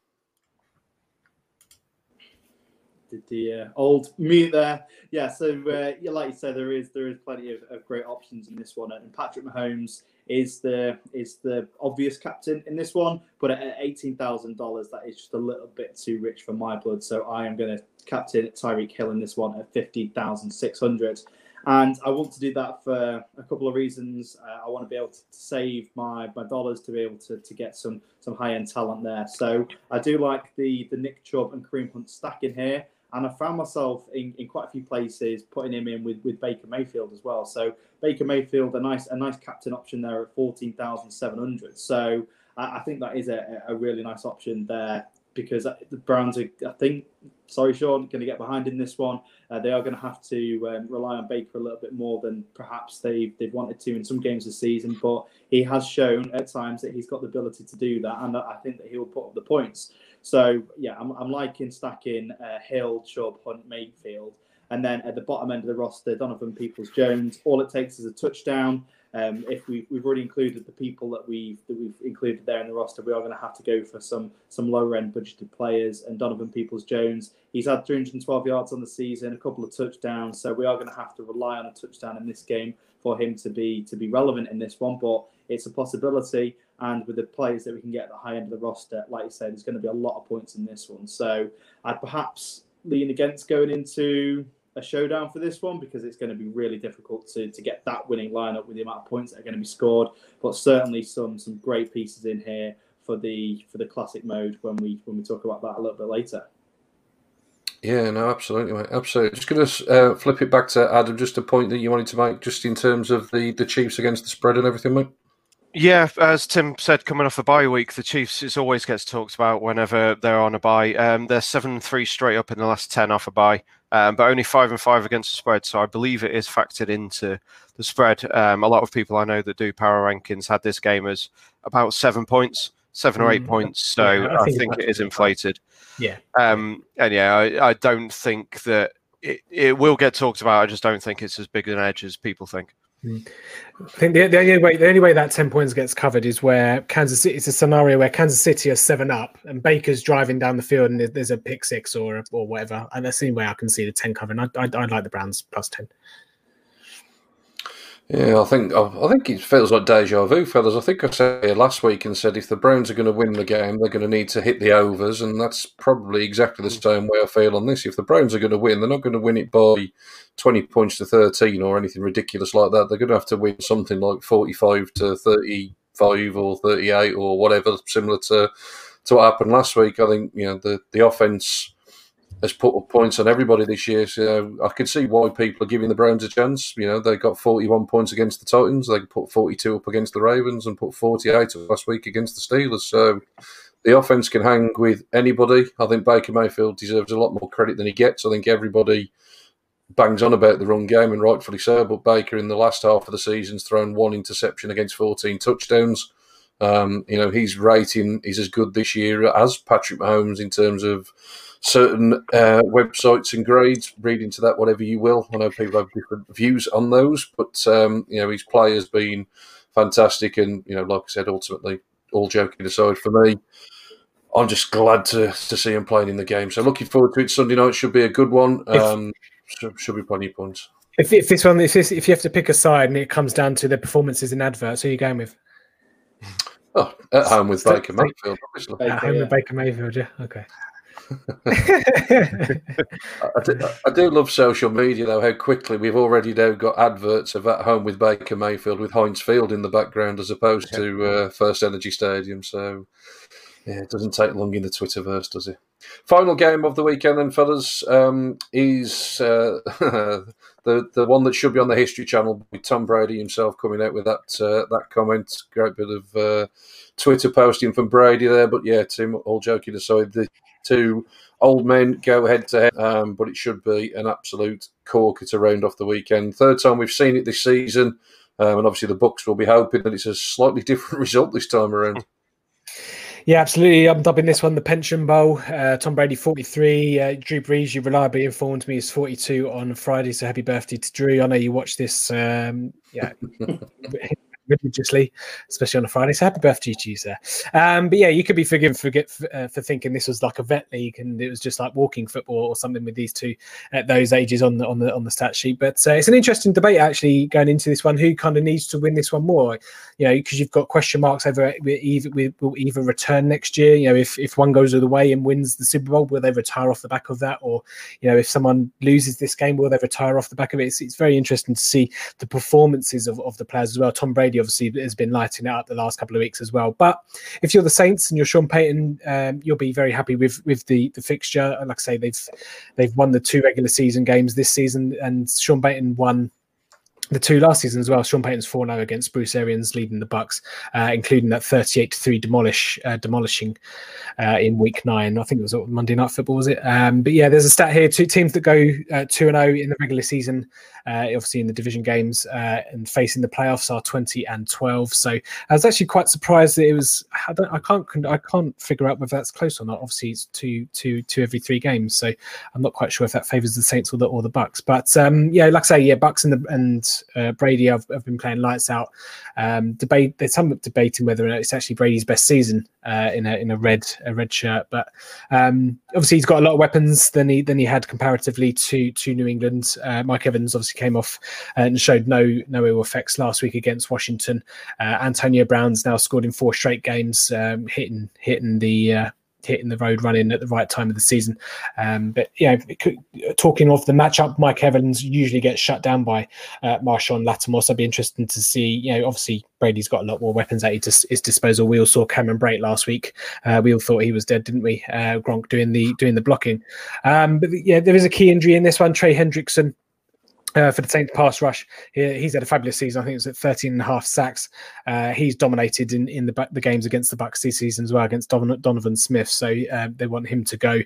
Did the uh, old mute there? Yeah. So uh, yeah, like you said, there is there is plenty of, of great options in this one, and Patrick Mahomes is the is the obvious captain in this one, but at eighteen thousand dollars, that is just a little bit too rich for my blood. So I am going to captain Tyreek Hill in this one at fifteen thousand six hundred. And I want to do that for a couple of reasons. Uh, I want to be able to save my, my dollars to be able to, to get some some high end talent there. So I do like the the Nick Chubb and Kareem Hunt stack in here. And I found myself in, in quite a few places putting him in with, with Baker Mayfield as well. So Baker Mayfield, a nice a nice captain option there at fourteen thousand seven hundred. So I, I, think that is a, a really nice option there because the Browns are, I think, sorry, Sean, going to get behind in this one. Uh, they are going to have to um, rely on Baker a little bit more than perhaps they've, they've wanted to in some games this season. But he has shown at times that he's got the ability to do that, and I think that he will put up the points. So, yeah, I'm, I'm liking stacking uh, Hill, Chubb, Hunt, Mayfield. And then at the bottom end of the roster, Donovan Peoples Jones. All it takes is a touchdown. Um, if we, we've already included the people that we've that we've included there in the roster, we are going to have to go for some some lower end budgeted players. And Donovan Peoples Jones, he's had 312 yards on the season, a couple of touchdowns, so we are going to have to rely on a touchdown in this game for him to be to be relevant in this one. But it's a possibility, and with the players that we can get at the high end of the roster, like you said, there's going to be a lot of points in this one. So I'd perhaps lean against going into a showdown for this one because it's going to be really difficult to, to get that winning lineup with the amount of points that are going to be scored. But certainly some some great pieces in here for the for the classic mode when we when we talk about that a little bit later. Yeah, no, absolutely, mate. Absolutely. Just going to uh, flip it back to Adam. Just a point that you wanted to make, just in terms of the the Chiefs against the spread and everything, mate. Yeah, as Tim said, coming off a bye week, the Chiefs it always gets talked about whenever they're on a bye. Um, they're seven three straight up in the last ten off a bye um, but only five and five against the spread. So I believe it is factored into the spread. Um, a lot of people I know that do power rankings had this game as about seven points, seven or eight mm, points. So yeah, I, I, think, think it is inflated. Yeah. Um, and yeah, I, I don't think that it, it will get talked about. I just don't think it's as big an edge as people think. I think the, the, only way the only way that ten points gets covered is where Kansas City. It's a scenario where Kansas City are seven up and Baker's driving down the field and there's a pick six or or whatever. And that's the only way I can see the ten covering. I I, I like the Browns plus ten. Yeah, I think I think it feels like deja vu, fellas. I think I said last week and said if the Browns are going to win the game, they're going to need to hit the overs, and that's probably exactly the mm. same way I feel on this. If the Browns are going to win, they're not going to win it by twenty points to thirteen or anything ridiculous like that. They're going to have to win something like forty-five to thirty-five or thirty-eight or whatever, similar to to what happened last week. I think you know the the offense has put up points on everybody this year. So I can see why people are giving the Browns a chance. You know, they got 41 points against the Titans. They put 42 up against the Ravens and put 48 last week against the Steelers. So the offense can hang with anybody. I think Baker Mayfield deserves a lot more credit than he gets. I think everybody bangs on about the run game, and rightfully so. But Baker, in the last half of the season, has thrown one interception against 14 touchdowns. Um, you know, his rating is as good this year as Patrick Mahomes in terms of certain uh, websites and grades. Read into that whatever you will. I know people have different views on those, but um, you know his play has been fantastic, and you know, like I said, ultimately, all joking aside, for me, I'm just glad to to see him playing in the game. So looking forward to it. Sunday night should be a good one. Um, should, should be plenty of points. If, if this one, if, this, if you have to pick a side and it comes down to the performances in adverts, who are you going with? Oh, at home with Baker Mayfield, obviously. At home with Baker Mayfield, yeah. Okay. I, do, I, do, love social media though. How quickly we've already now got adverts of at home with Baker Mayfield with Heinz Field in the background as opposed to uh, First Energy Stadium. So yeah, it doesn't take long in the Twitterverse, does it? Final game of the weekend, then, fellas, um, is uh, the the one that should be on the History Channel with Tom Brady himself coming out with that uh, that comment. Great bit of uh, Twitter posting from Brady there, but yeah, Tim. All joking aside, the two old men go head to head, um, but it should be an absolute corker to round off the weekend. Third time we've seen it this season, um, and obviously the books will be hoping that it's a slightly different result this time around. Yeah, absolutely. I'm dubbing this one the Pension Bowl. Uh, Tom Brady, 43. Uh, Drew Brees, you reliably informed me, is 42 on Friday. So happy birthday to Drew. I know you watched this. Um, yeah. religiously, especially on a Friday. So happy birthday to you, sir. Um, but yeah, you could be forgiven for, uh, for thinking this was like a vet league and it was just like walking football or something with these two at those ages on the on the on the stat sheet. But uh, it's an interesting debate actually going into this one. Who kind of needs to win this one more? You know, because you've got question marks over either will either return next year. You know, if if one goes the way and wins the Super Bowl, will they retire off the back of that? Or you know, if someone loses this game, will they retire off the back of it? It's, it's very interesting to see the performances of, of the players as well. Tom Brady obviously has been lighting it up the last couple of weeks as well. But if you're the Saints and you're Sean Payton, um, you'll be very happy with with the the fixture. Like I say, they've they've won the two regular season games this season, and Sean Payton won the two last season as well. Sean Payton's 4 0 against Bruce Arians leading the Bucks, uh, including that 38 to 3 demolish, uh, demolishing uh, in week nine. I think it was Monday Night Football, was it? Um, but yeah, there's a stat here two teams that go uh, 2 0 in the regular season, uh, obviously in the division games, uh, and facing the playoffs are 20 and 12. So I was actually quite surprised that it was, I, I, can't I can't figure out whether that's close or not. Obviously, it's two, two, two every three games. So I'm not quite sure if that favors the Saints or the, or the Bucks. But um, yeah, like I say, yeah, Bucks and, the, and uh, Brady have, have, been playing lights out. Um, debate there's some debating whether it's actually Brady's best season uh, in a in a red a red shirt, but um, obviously he's got a lot of weapons than he than he had comparatively to to New England. Uh, Mike Evans obviously came off and showed no no ill effects last week against Washington. Uh, Antonio Brown's now scored in four straight games, um, hitting hitting the uh, hitting the road running at the right time of the season. Um, but yeah, talking of the matchup, Mike Evans usually gets shut down by uh, Marshon Lattimore. So it'd be interesting to see. You know, obviously Brady's got a lot more weapons at his, disposal. We all saw Cameron Brate last week. Uh, we all thought he was dead, didn't we? Uh, Gronk doing the doing the blocking. Um, but yeah, there is a key injury in this one. Trey Hendrickson uh, for the Saints pass rush. He, he's had a fabulous season. I think it's at 13 and a half sacks. Uh, he's dominated in, in the the games against the Bucks this season as well against Donovan, Donovan Smith. So uh, they want him to go.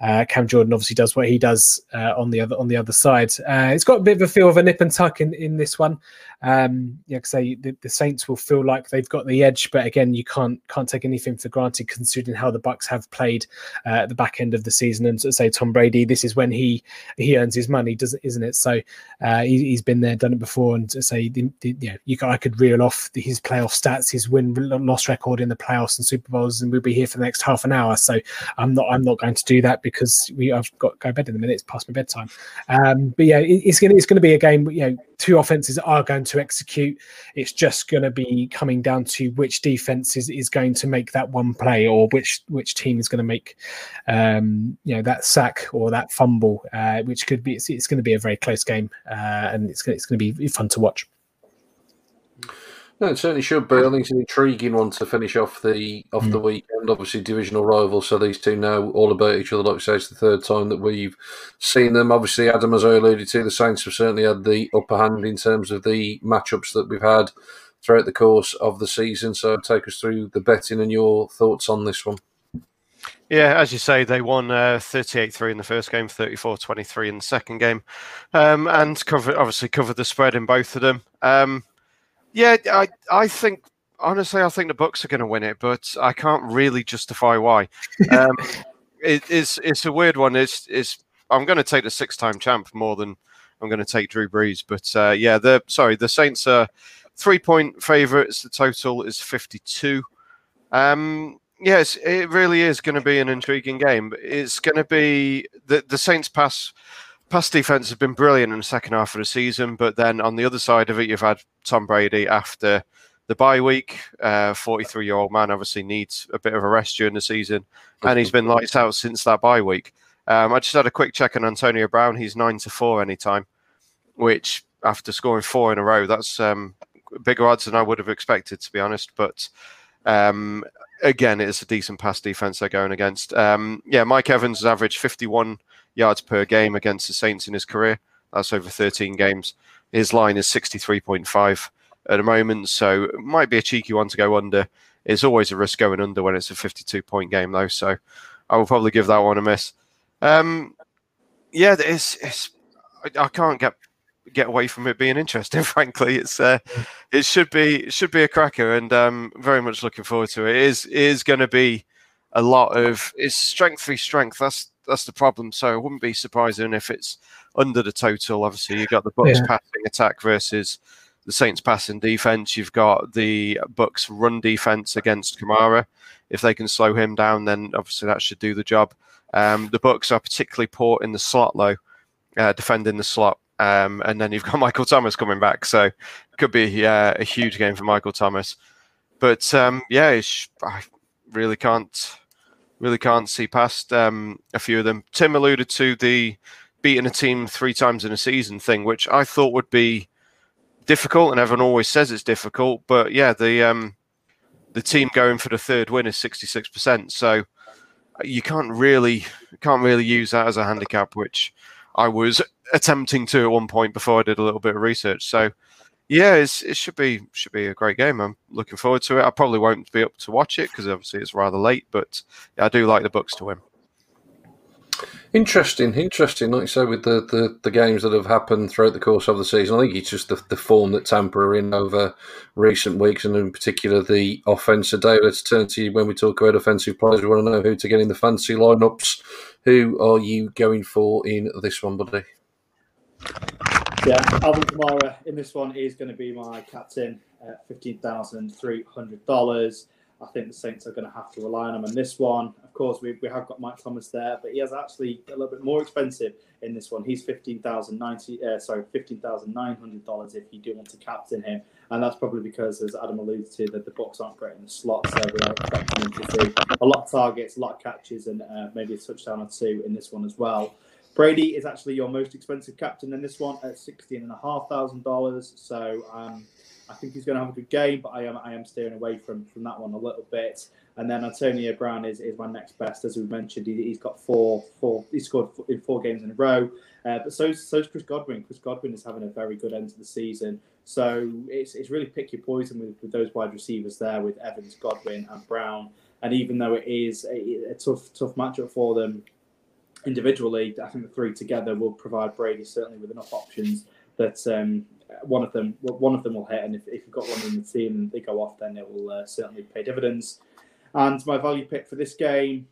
Uh, Cam Jordan obviously does what he does uh, on the other on the other side. Uh, it's got a bit of a feel of a nip and tuck in, in this one. Um, yeah, say the, the, Saints will feel like they've got the edge, but again, you can't can't take anything for granted considering how the Bucks have played at the back end of the season. And so say Tom Brady, this is when he he earns his money, doesn't isn't it? So uh, he, has been there, done it before, and to say, the, the, you know, you I could reel off his playoff stats, his win loss record in the playoffs and Super Bowls, and we'll be here for the next half an hour. So I'm not, I'm not going to do that because we, I've got to go bed in a minute. It's past my bedtime. Um, but yeah, it, it's gonna, it's gonna be a game. You know, two offenses are going to execute. It's just going to be coming down to which defense is, is going to make that one play, or which which team is going to make, um, you know, that sack or that fumble, uh, which could be. It's, it's going to be a very close game uh, and it's it's going to be fun to watch. No, it certainly should be. I think it's an intriguing one to finish off the off mm. the weekend. Obviously, divisional rivals, so these two know all about each other. Like I say, it's the third time that we've seen them. Obviously, Adam, as I alluded to, the Saints have certainly had the upper hand in terms of the matchups that we've had throughout the course of the season. So, take us through the betting and your thoughts on this one. Yeah, as you say, they won uh, 38-3 in the first game, 34-23 in the second game, um, and cover obviously covered the spread in both of them. Um, yeah, I I think honestly, I think the Bucks are going to win it, but I can't really justify why. Um, it, it's it's a weird one. It's it's I'm going to take the six-time champ more than I'm going to take Drew Brees. But uh, yeah, the sorry, the Saints are three-point favorites. The total is 52. Um, yes, it really is going to be an intriguing game. It's going to be the the Saints pass pass defense has been brilliant in the second half of the season, but then on the other side of it, you've had Tom Brady after the bye week. Forty-three uh, year old man obviously needs a bit of a rest during the season, and he's been lights out since that bye week. Um, I just had a quick check on Antonio Brown. He's nine to four anytime, which after scoring four in a row, that's um, bigger odds than I would have expected, to be honest. But um, again, it's a decent pass defense they're going against. Um, yeah, Mike Evans has averaged 51 yards per game against the Saints in his career. That's over 13 games. His line is 63.5 at the moment, so it might be a cheeky one to go under. It's always a risk going under when it's a 52 point game, though. So I will probably give that one a miss. Um, yeah, it's, it's I can't get get away from it being interesting. Frankly, it's uh, it should be it should be a cracker, and um, very much looking forward to it. It is it is going to be a lot of it's strength v strength. That's that's the problem. So it wouldn't be surprising if it's under the total. Obviously, you've got the Bucks yeah. passing attack versus the Saints' passing defense. You've got the Bucks' run defense against Kamara. If they can slow him down, then obviously that should do the job. Um, the Bucks are particularly poor in the slot, though, uh, defending the slot. Um, and then you've got Michael Thomas coming back, so could be uh, a huge game for Michael Thomas. But um, yeah, I really can't really can't see past um, a few of them. Tim alluded to the beating a team three times in a season thing, which I thought would be difficult, and everyone always says it's difficult. But yeah, the um, the team going for the third win is sixty six percent, so you can't really can't really use that as a handicap, which I was attempting to at one point before I did a little bit of research. So yeah, it should be should be a great game. I'm looking forward to it. I probably won't be up to watch it because obviously it's rather late, but I do like the Bucks to win. Interesting, interesting. Like you say, with the, the, the, games that have happened throughout the course of the season, I think it's just the, the form that Tampa are in over recent weeks, and in particular the offense. So, Dave, let's turn to you when we talk about offensive players. We want to know who to get in the fancy lineups. Who are you going for in this one, buddy? Yeah, Alvin Kamara in this one is going to be my captain at fifteen thousand three hundred dollars. I think the Saints are going to have to rely on him in this one. Of course, we, we have got Mike Thomas there, but he is actually a little bit more expensive in this one. He's fifteen thousand ninety, uh, sorry, fifteen thousand nine hundred dollars if you do want to captain him, and that's probably because, as Adam alluded to, that the Bucks aren't great in the slot, so we are expecting him to see a lot of targets, a lot of catches, and uh, maybe a touchdown or two in this one as well. Brady is actually your most expensive captain in this one at sixteen and a half thousand dollars. So um, I think he's going to have a good game, but I am I am steering away from from that one a little bit. And then Antonio Brown is, is my next best, as we mentioned. He, has got four four. He scored in four games in a row. Uh, but so so's Chris Godwin. Chris Godwin is having a very good end to the season. So it's, it's really pick your poison with, with those wide receivers there with Evans, Godwin, and Brown. And even though it is a, a tough tough matchup for them individually, I think the three together will provide Brady certainly with enough options that um, one of them one of them will hit, and if, if you've got one in the team and they go off, then it will uh, certainly pay dividends. And my value pick for this game,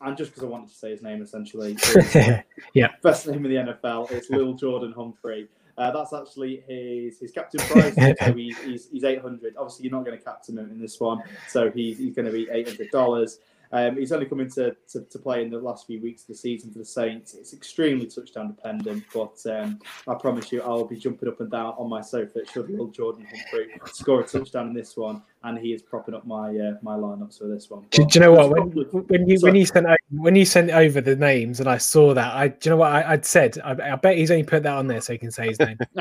and just because I wanted to say his name, essentially, yeah, best name in the NFL, it's Lil Jordan Humphrey. Uh, that's actually his his captain price. so he's, he's, he's 800. Obviously, you're not going to captain him in this one, so he's, he's going to be $800. Um, he's only coming to, to, to, play in the last few weeks of the season for the Saints. It's extremely touchdown dependent, but um, I promise you, I'll be jumping up and down on my sofa should little Jordan Humphrey score a touchdown in this one, and he is propping up my uh, my lineups for this one. do, do, you know what? When, when you when you sent over, when you sent over the names and I saw that, I do you know what I, would said? I, I, bet he's only put that on there so he can say his name.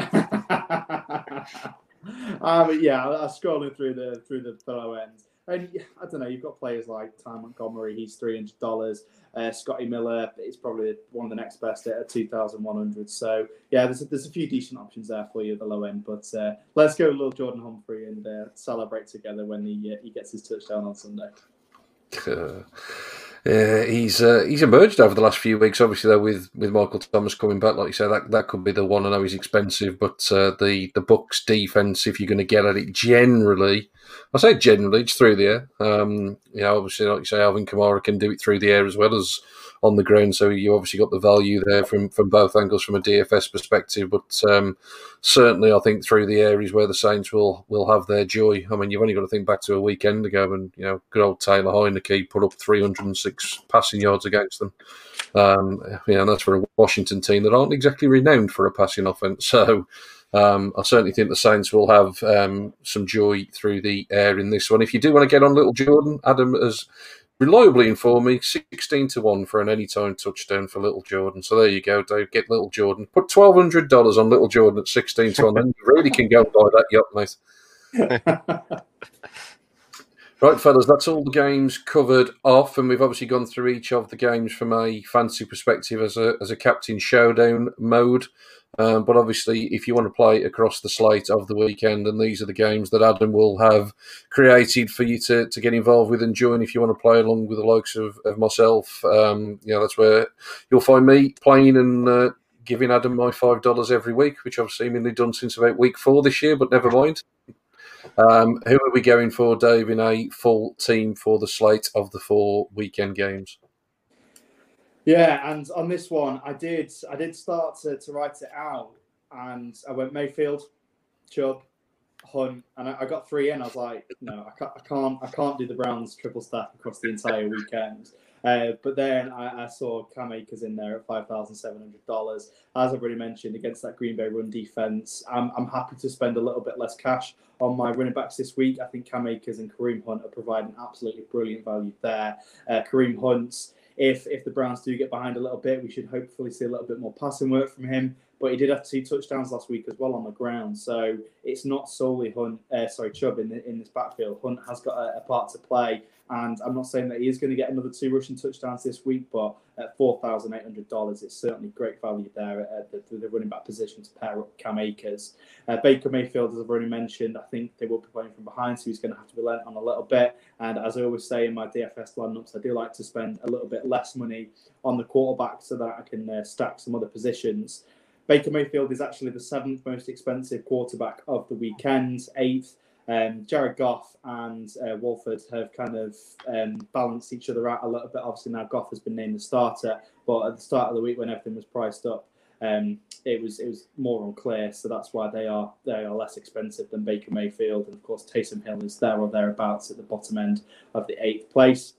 um, yeah, I, was scrolling through the through the low ends and I don't know, you've got players like Ty Montgomery, he's three hundred dollars. Uh, Scotty Miller is probably one of the next best at two thousand one hundred. So yeah, there's a, there's a few decent options there for you at the low end. But uh, let's go, little Jordan Humphrey, and uh, celebrate together when he uh, he gets his touchdown on Sunday. Uh, he's uh, he's emerged over the last few weeks. Obviously, though, with, with Michael Thomas coming back, like you said, that, that could be the one. I know he's expensive, but uh, the the Bucks defense, if you're going to get at it, generally, I say generally, it's through the air. Um, you know, obviously, like you say, Alvin Kamara can do it through the air as well as on the ground. So you obviously got the value there from from both angles from a DFS perspective. But um, certainly, I think through the areas where the Saints will will have their joy. I mean, you've only got to think back to a weekend ago, and you know, good old Taylor Heinicke put up 306 passing yards against them. Um, you know, that's for a Washington team that aren't exactly renowned for a passing offense. So. Um, I certainly think the Saints will have um, some joy through the air in this one. If you do want to get on Little Jordan, Adam has reliably informed me 16 to 1 for an anytime touchdown for Little Jordan. So there you go, Dave. Get Little Jordan. Put $1,200 on Little Jordan at 16 to 1, and you really can go buy that yacht, mate. right, fellas, that's all the games covered off, and we've obviously gone through each of the games from a fancy perspective as a, as a captain showdown mode. Um, but obviously, if you want to play across the slate of the weekend, and these are the games that Adam will have created for you to, to get involved with and join if you want to play along with the likes of, of myself, um, you know, that's where you'll find me playing and uh, giving Adam my $5 every week, which I've seemingly done since about week four this year, but never mind. Um, who are we going for, Dave, in a full team for the slate of the four weekend games? Yeah, and on this one, I did I did start to, to write it out, and I went Mayfield. Chubb, Hunt, and I, I got three in. I was like, no, I can't, I can't, I can't do the Browns triple stack across the entire weekend. Uh, but then I, I, saw Cam Akers in there at five thousand seven hundred dollars. As I've already mentioned, against that Green Bay run defense, I'm, I'm happy to spend a little bit less cash on my running backs this week. I think Cam Akers and Kareem Hunt are providing absolutely brilliant value there. Uh, Kareem Hunt, if if the Browns do get behind a little bit, we should hopefully see a little bit more passing work from him but he did have two touchdowns last week as well on the ground. So it's not solely Hunt, uh, sorry, Chubb in, the, in this backfield. Hunt has got a, a, part to play, and I'm not saying that he is going to get another two rushing touchdowns this week, but at four thousand eight hundred dollars, it's certainly great value there at the, the, running back position to pair up Cam Akers. Uh, Baker Mayfield, as I've already mentioned, I think they will be playing from behind, so he's going to have to be lent on a little bit. And as I always say in my DFS lineups, I do like to spend a little bit less money on the quarterback so that I can uh, stack some other positions. Baker Mayfield is actually the seventh most expensive quarterback of the weekend, eighth. Um, Jared Goff and uh, Wolford have kind of um, balanced each other out a little bit. Obviously, now Goff has been named the starter, but at the start of the week when everything was priced up, um, it was it was more unclear. So that's why they are they are less expensive than Baker Mayfield, and of course Taysom Hill is there or thereabouts at the bottom end of the eighth place.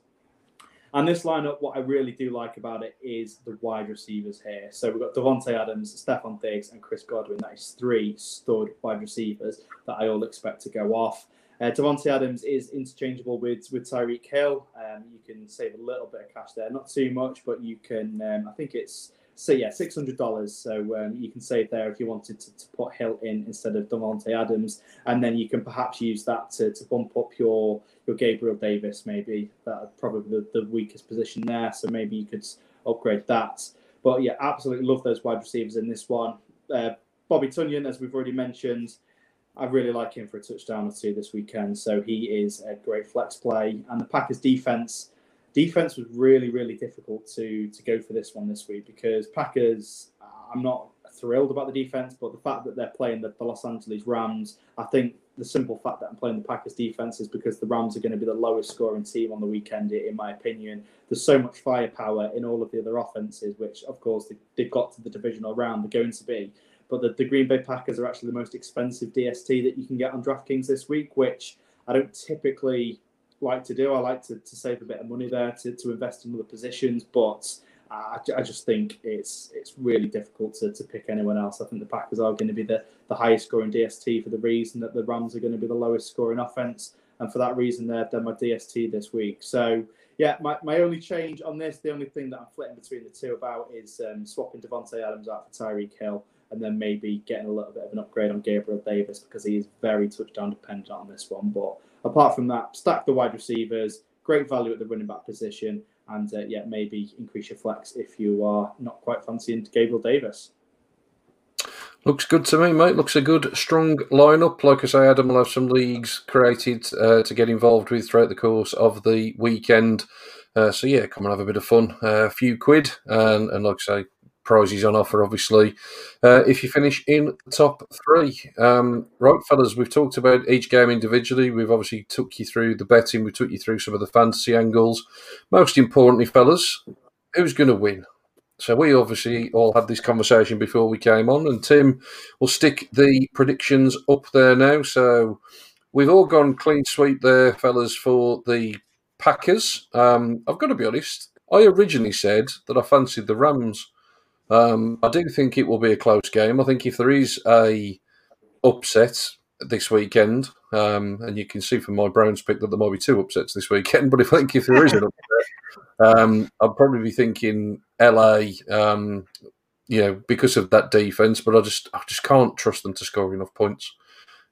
And this lineup, what I really do like about it is the wide receivers here. So we've got Davante Adams, Stefon Diggs, and Chris Godwin. That is three stud wide receivers that I all expect to go off. Uh, Davante Adams is interchangeable with with Tyreek Hill. Um, you can save a little bit of cash there, not too much, but you can. Um, I think it's so yeah, six hundred dollars. So um, you can save there if you wanted to, to, put Hill in instead of Davante Adams, and then you can perhaps use that to, to bump up your your Gabriel Davis. Maybe that probably the, the weakest position there. So maybe you could upgrade that. But yeah, absolutely love those wide receivers in this one. Uh, Bobby Tonyan, as we've already mentioned, I really like him for a touchdown or two this weekend. So he is a great flex play, and the Packers defense defense was really, really difficult to to go for this one this week because Packers. I'm not thrilled about the defense, but the fact that they're playing the, the, Los Angeles Rams, I think the simple fact that I'm playing the Packers defense is because the Rams are going to be the lowest scoring team on the weekend, in my opinion. There's so much firepower in all of the other offenses, which of course they, they've got to the divisional round. They're going to be. But the, the Green Bay Packers are actually the most expensive DST that you can get on DraftKings this week, which I don't typically like to do. I like to, to save a bit of money there to, to invest in other positions, but I, I just think it's it's really difficult to, to pick anyone else. I think the Packers are going to be the, the highest scoring DST for the reason that the Rams are going to be the lowest scoring offense. And for that reason, they're, they're my DST this week. So, yeah, my, my only change on this, the only thing that I'm flitting between the two about is um, swapping Davante Adams out for Tyreek Hill and then maybe getting a little bit of an upgrade on Gabriel Davis because he is very touchdown dependent on this one. But apart from that, stack the wide receivers, great value at the running back position, and uh, yeah, maybe increase your flex if you are not quite fancying Gabriel Davis. Looks good to me, mate. Looks a good, strong lineup. Like I say, Adam will have some leagues created uh, to get involved with throughout the course of the weekend. Uh, so yeah, come and have a bit of fun. Uh, a few quid, and, and like I say, prizes on offer, obviously, uh, if you finish in top three. Um, right, fellas, we've talked about each game individually. We've obviously took you through the betting. We took you through some of the fantasy angles. Most importantly, fellas, who's going to win? So we obviously all had this conversation before we came on, and Tim will stick the predictions up there now. So we've all gone clean sweep there, fellas, for the Packers. Um, I've got to be honest. I originally said that I fancied the Rams. Um, I do think it will be a close game. I think if there is a upset this weekend, um, and you can see from my Browns pick that there might be two upsets this weekend. But if I think if there is an upset, um, I'd probably be thinking LA. Um, you know, because of that defense, but I just I just can't trust them to score enough points.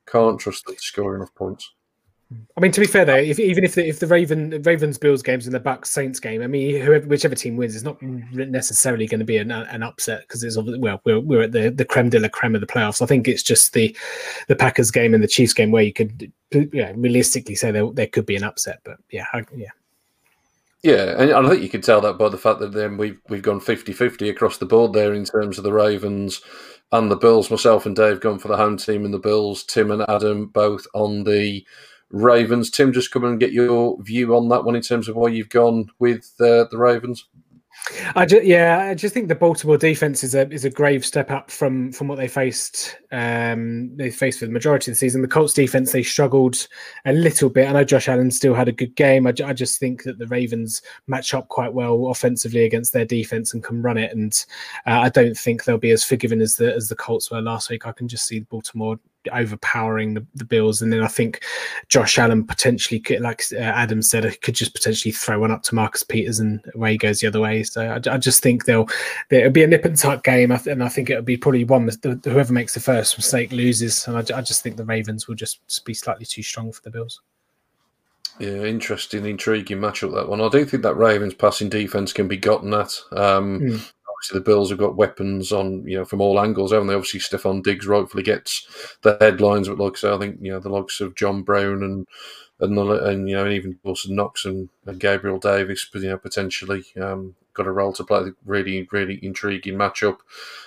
Can't trust them to score enough points. I mean, to be fair though, if, even if the if the Raven Ravens Bills games and the Bucks Saints game, I mean, whoever whichever team wins, it's not necessarily going to be an, an upset because it's well, we're, we're at the the creme de la creme of the playoffs. I think it's just the the Packers game and the Chiefs game where you could yeah, realistically say there there could be an upset, but yeah, I, yeah. Yeah, and I think you can tell that by the fact that then we've we've gone 50-50 across the board there in terms of the Ravens and the Bills. Myself and Dave gone for the home team and the Bills. Tim and Adam both on the Ravens. Tim, just come and get your view on that one in terms of why you've gone with uh, the Ravens. I just, yeah, I just think the Baltimore defense is a is a grave step up from from what they faced. Um, they faced for the majority of the season. The Colts defense they struggled a little bit. I know Josh Allen still had a good game. I, I just think that the Ravens match up quite well offensively against their defense and can run it. And uh, I don't think they'll be as forgiving as the as the Colts were last week. I can just see Baltimore overpowering the, the Bills. And then I think Josh Allen potentially, could, like uh, Adam said, could just potentially throw one up to Marcus Peters and away he goes the other way. So I, I just think they'll it'll be a nip and tuck game, and I think it'll be probably one that whoever makes the first mistake loses. And I, I just think the Ravens will just be slightly too strong for the Bills. Yeah, interesting, intriguing matchup that one. I do think that Ravens passing defense can be gotten at. Um, mm obviously the Bills have got weapons on you know from all angles, haven't they? Obviously, Stefon Diggs rightfully gets the headlines, but like I say, I think you know the likes of John Brown and and, and you know and even Dawson Knox and, and Gabriel Davis, you know potentially um, got a role to play. Really, really intriguing matchup.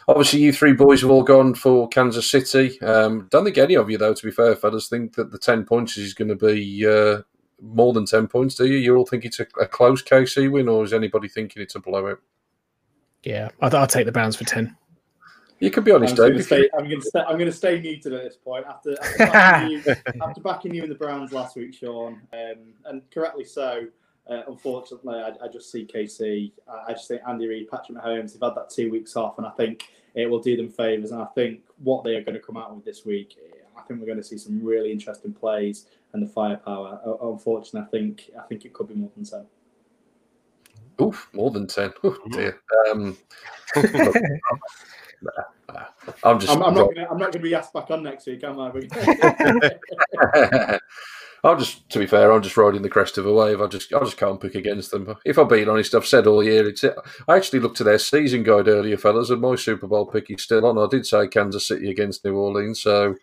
Obviously, you three boys have all gone for Kansas City. Um, don't think any of you, though, to be fair, fellas, think that the ten points is going to be. Uh, more than 10 points, do you? You all think it's a, a close KC win, or is anybody thinking it's a blowout? Yeah, I'll, I'll take the Browns for ten. You can be honest, I'm going to stay. I'm going to stay. I'm going to stay muted at this point after after backing, you, after backing you in the Browns last week, Sean, um, and correctly so. Uh, unfortunately, I, I, just see KC. I just think Andy Reid, Patrick Mahomes, they've had that two weeks off, and I think it will do them favours. And I think what they are going to come out with this week, I think we're going to see some really interesting plays and the firepower. Unfortunately, I think I think it could be more than ten. Oof, more than 10. Oh, dear. Um, I'm just. I'm, I'm not. Gonna, I'm not going to be asked back on next week, am I? I'm just. To be fair, I'm just riding the crest of a wave. I just. I just can't pick against them. If I'm being honest, I've said all year. It's. I actually looked at their season guide earlier, fellas, and my Super Bowl pick is still on. I did say Kansas City against New Orleans, so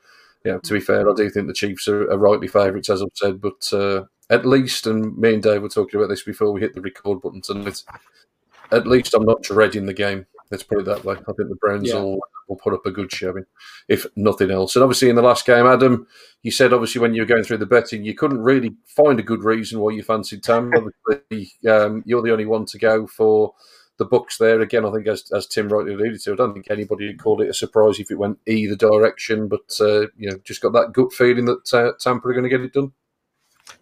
yeah. To be fair, I do think the Chiefs are, are rightly favourites, as I've said, but. Uh, at least, and me and Dave were talking about this before we hit the record button tonight. At least I'm not dreading the game. Let's put it that way. I think the Browns yeah. will, will put up a good showing, if nothing else. And obviously, in the last game, Adam, you said obviously when you were going through the betting, you couldn't really find a good reason why you fancied Tampa. obviously, um, you're the only one to go for the books there. Again, I think as, as Tim rightly alluded to, I don't think anybody would call it a surprise if it went either direction. But uh, you know, just got that gut feeling that uh, Tampa are going to get it done.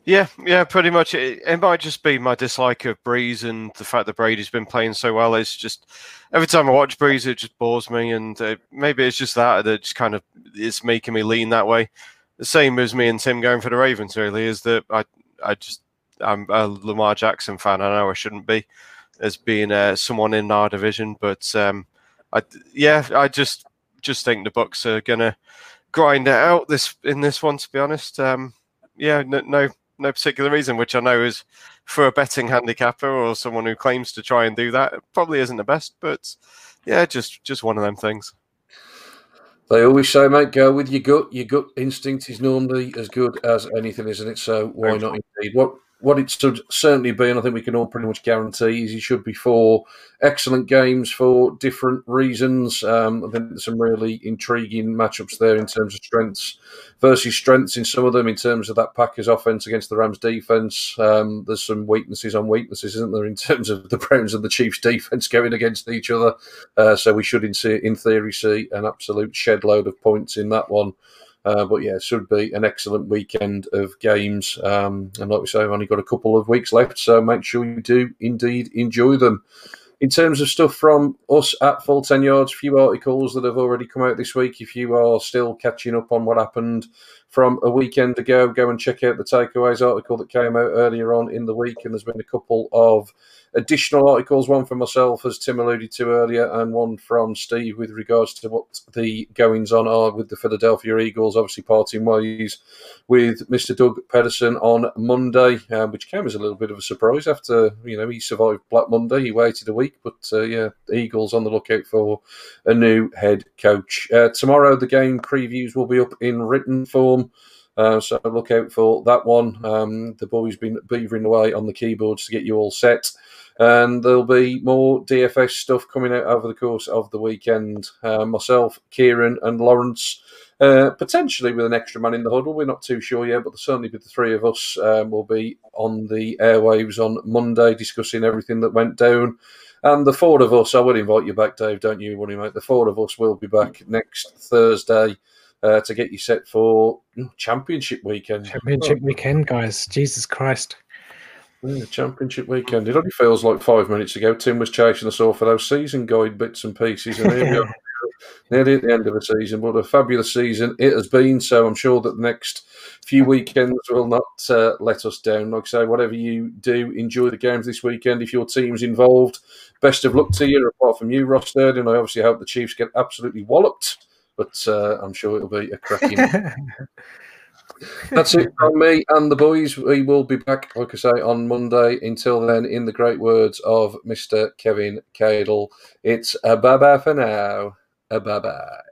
Yeah, yeah, pretty much. It, it, might just be my dislike of Brees and the fact that Brady's been playing so well. It's just every time I watch Brees, it just bores me, and uh, maybe it's just that that just kind of is making me lean that way. The same as me and Tim going for the Ravens. Really, is that I I just I'm a Lamar Jackson fan. I know I shouldn't be, as being uh, someone in our division, but um, I yeah, I just just think the Bucks are gonna grind it out this in this one. To be honest. Um, yeah, no, no, no particular reason, which I know is for a betting handicapper or someone who claims to try and do that, it probably isn't the best. But yeah, just just one of them things. They always say, mate, go with your gut. Your gut instinct is normally as good as anything, isn't it? So why not indeed? What what it should certainly be, and I think we can all pretty much guarantee, is it should be four excellent games for different reasons. Um, I think there's some really intriguing matchups there in terms of strengths versus strengths in some of them, in terms of that Packers offense against the Rams defense. Um, there's some weaknesses on weaknesses, isn't there, in terms of the Browns and the Chiefs defense going against each other. Uh, so we should, in, in theory, see an absolute shed load of points in that one. Uh, but yeah, it should be an excellent weekend of games. Um, and like we say, I've only got a couple of weeks left, so make sure you do indeed enjoy them. In terms of stuff from us at Full 10 Yards, a few articles that have already come out this week. If you are still catching up on what happened from a weekend ago, go and check out the Takeaways article that came out earlier on in the week. And there's been a couple of additional articles, one from myself, as Tim alluded to earlier, and one from Steve with regards to what the goings on are with the Philadelphia Eagles, obviously parting ways with Mr. Doug Pederson on Monday, uh, which came as a little bit of a surprise after, you know, he survived Black Monday. He waited a week, but uh, yeah, Eagles on the lookout for a new head coach. Uh, tomorrow, the game previews will be up in written form. Uh, so look out for that one. Um, the boys been beavering away on the keyboards to get you all set. And there'll be more DFS stuff coming out over the course of the weekend. Uh, myself, Kieran, and Lawrence, uh, potentially with an extra man in the huddle. We're not too sure yet, but certainly with the three of us, um, will be on the airwaves on Monday discussing everything that went down And the four of us, I will invite you back, Dave, don't you, Money Mate? The four of us will be back next Thursday uh, to get you set for Championship weekend. Championship oh. weekend, guys. Jesus Christ. Yeah, championship weekend. It only feels like five minutes ago. Tim was chasing us all for those season guide bits and pieces, and here we are, nearly at the end of the season. But a fabulous season it has been. So I'm sure that the next few weekends will not uh, let us down. Like I say, whatever you do, enjoy the games this weekend. If your team's involved, best of luck to you. Apart from you, Ross and I obviously hope the Chiefs get absolutely walloped. But uh, I'm sure it'll be a cracking. That's it from me and the boys. We will be back, like I say, on Monday. Until then, in the great words of Mr. Kevin Cadle, it's a bye bye for now. A bye bye.